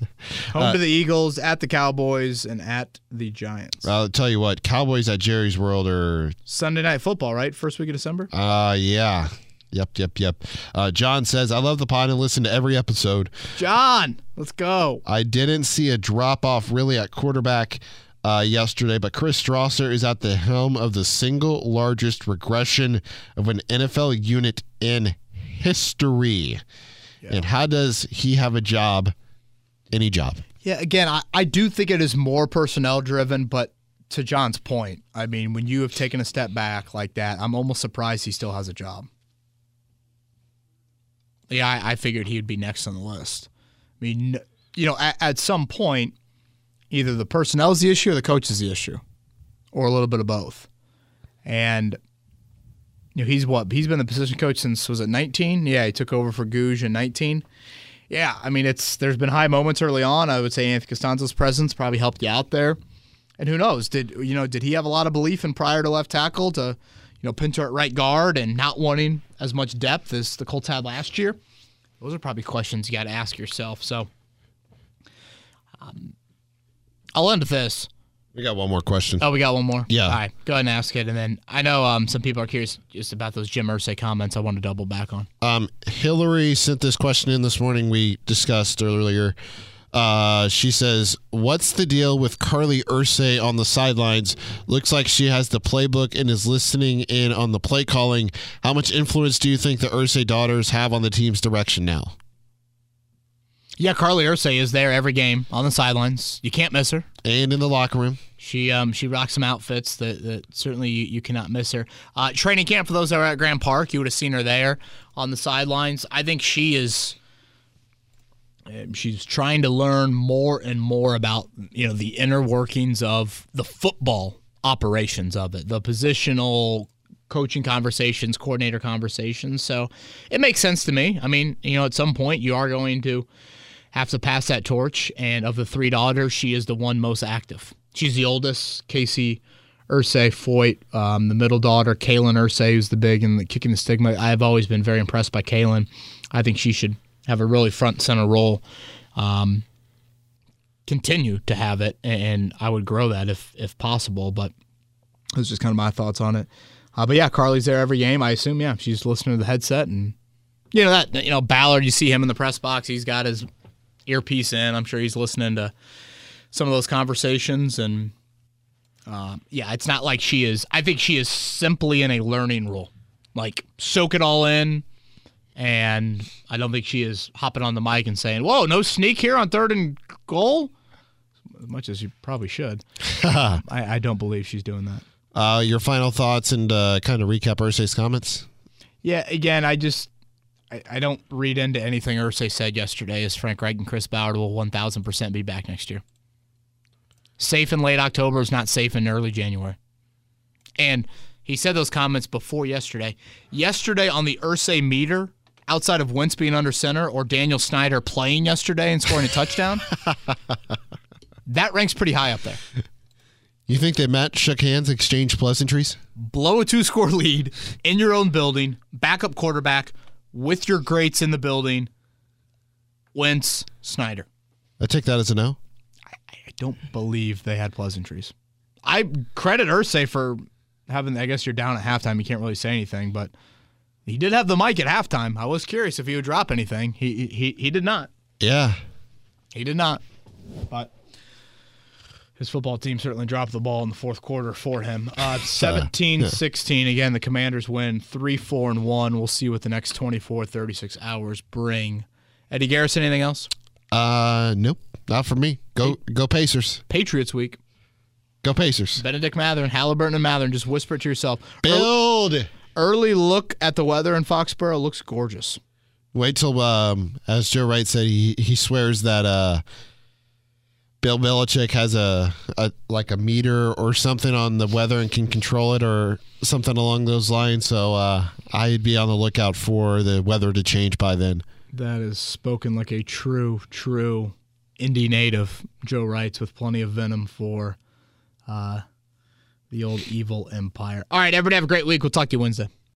Home to the Eagles, at the Cowboys, and at the Giants. I'll tell you what, Cowboys at Jerry's World are, Sunday night football, right? First week of December. uh, yeah. Yep, yep, yep. Uh, John says, I love the pod and listen to every episode. John, let's go. I didn't see a drop off really at quarterback uh, yesterday, but Chris Strausser is at the helm of the single largest regression of an NFL unit in history. And how does he have a job? Any job? Yeah, again, I, I do think it is more personnel driven, but to John's point, I mean, when you have taken a step back like that, I'm almost surprised he still has a job. Yeah, I, I figured he would be next on the list. I mean, you know, at, at some point, either the personnel is the issue or the coach is the issue, or a little bit of both. And you know, he's what? He's been the position coach since was it 19? Yeah, he took over for Gouge in 19. Yeah, I mean, it's there's been high moments early on. I would say Anthony Castonzo's presence probably helped you out there. And who knows? Did you know? Did he have a lot of belief in Pryor to left tackle to, you know, Pinter at right guard and not wanting as much depth as the Colts had last year? Those are probably questions you got to ask yourself. So, um, I'll end with this. We got one more question. Oh, we got one more. Yeah. All right, go ahead and ask it, and then I know um, some people are curious just about those Jim Irsay comments. I want to double back on. Um, Hillary sent this question in this morning. We discussed earlier. Uh, she says, "What's the deal with Carlie Irsay on the sidelines? Looks like she has the playbook and is listening in on the play calling. How much influence do you think the Irsay daughters have on the team's direction now?" Yeah, Carlie Irsay is there every game on the sidelines. You can't miss her. And in the locker room, She um she rocks some outfits that, that certainly you, you cannot miss her. Uh, training camp for those that were at Grand Park, you would have seen her there on the sidelines. I think she is. Um, She's trying to learn more and more about you know the inner workings of the football operations of it, the positional coaching conversations, coordinator conversations. So it makes sense to me. I mean, you know, at some point you are going to have to pass that torch. And of the three daughters, she is the one most active. She's the oldest. Casey Irsay Foyt, um, the middle daughter, Kalen Irsay, who's the big and the kicking the stigma. I've always been very impressed by Kalen. I think she should have a really front center role. Um, continue to have it, and I would grow that if if possible. But those just kind of my thoughts on it. Uh, but yeah, Carlie's there every game. I assume. Yeah, she's listening to the headset, and you know that you know Ballard. You see him in the press box. He's got his earpiece in. I'm sure he's listening to some of those conversations, and uh, yeah, it's not like she is. I think she is simply in a learning role, like soak it all in. And I don't think she is hopping on the mic and saying, "Whoa, no sneak here on third and goal." As much as you probably should, I, I don't believe she's doing that. Uh, your final thoughts and uh, kind of recap Irsay's comments. Yeah, again, I just I, I don't read into anything Irsay said yesterday. As Frank Reich and Chris Ballard will one thousand percent be back next year. Safe in late October is not safe in early January. And he said those comments before yesterday. Yesterday on the Irsay meter, outside of Wentz being under center or Daniel Snyder playing yesterday and scoring a touchdown, that ranks pretty high up there. You think they met, shook hands, exchanged pleasantries? Blow a two score lead in your own building, backup quarterback with your greats in the building, Wentz, Snyder. I take that as a no. I, I don't believe they had pleasantries. I credit Irsay for having, I guess you're down at halftime. You can't really say anything, but he did have the mic at halftime. I was curious if he would drop anything. He he he did not. Yeah. He did not. But his football team certainly dropped the ball in the fourth quarter for him. Uh, 17-16 again the Commanders win 3-4 and 1. We'll see what the next 24 36 hours bring. Eddie Garrison anything else? Uh nope. Not for me. Go go Pacers. Patriots week. Go Pacers. Bennedict Mathurin, Halliburton and Mathurin just whisper it to yourself. Build. Early look at the weather in Foxborough looks gorgeous. Wait till, um, as Joe Wright said, he he swears that uh, Bill Belichick has a, a like a meter or something on the weather and can control it or something along those lines. So uh, I'd be on the lookout for the weather to change by then. That is spoken like a true, true Indy native. Joe Wrights with plenty of venom for uh, the old evil empire. All right, everybody have a great week. We'll talk to you Wednesday.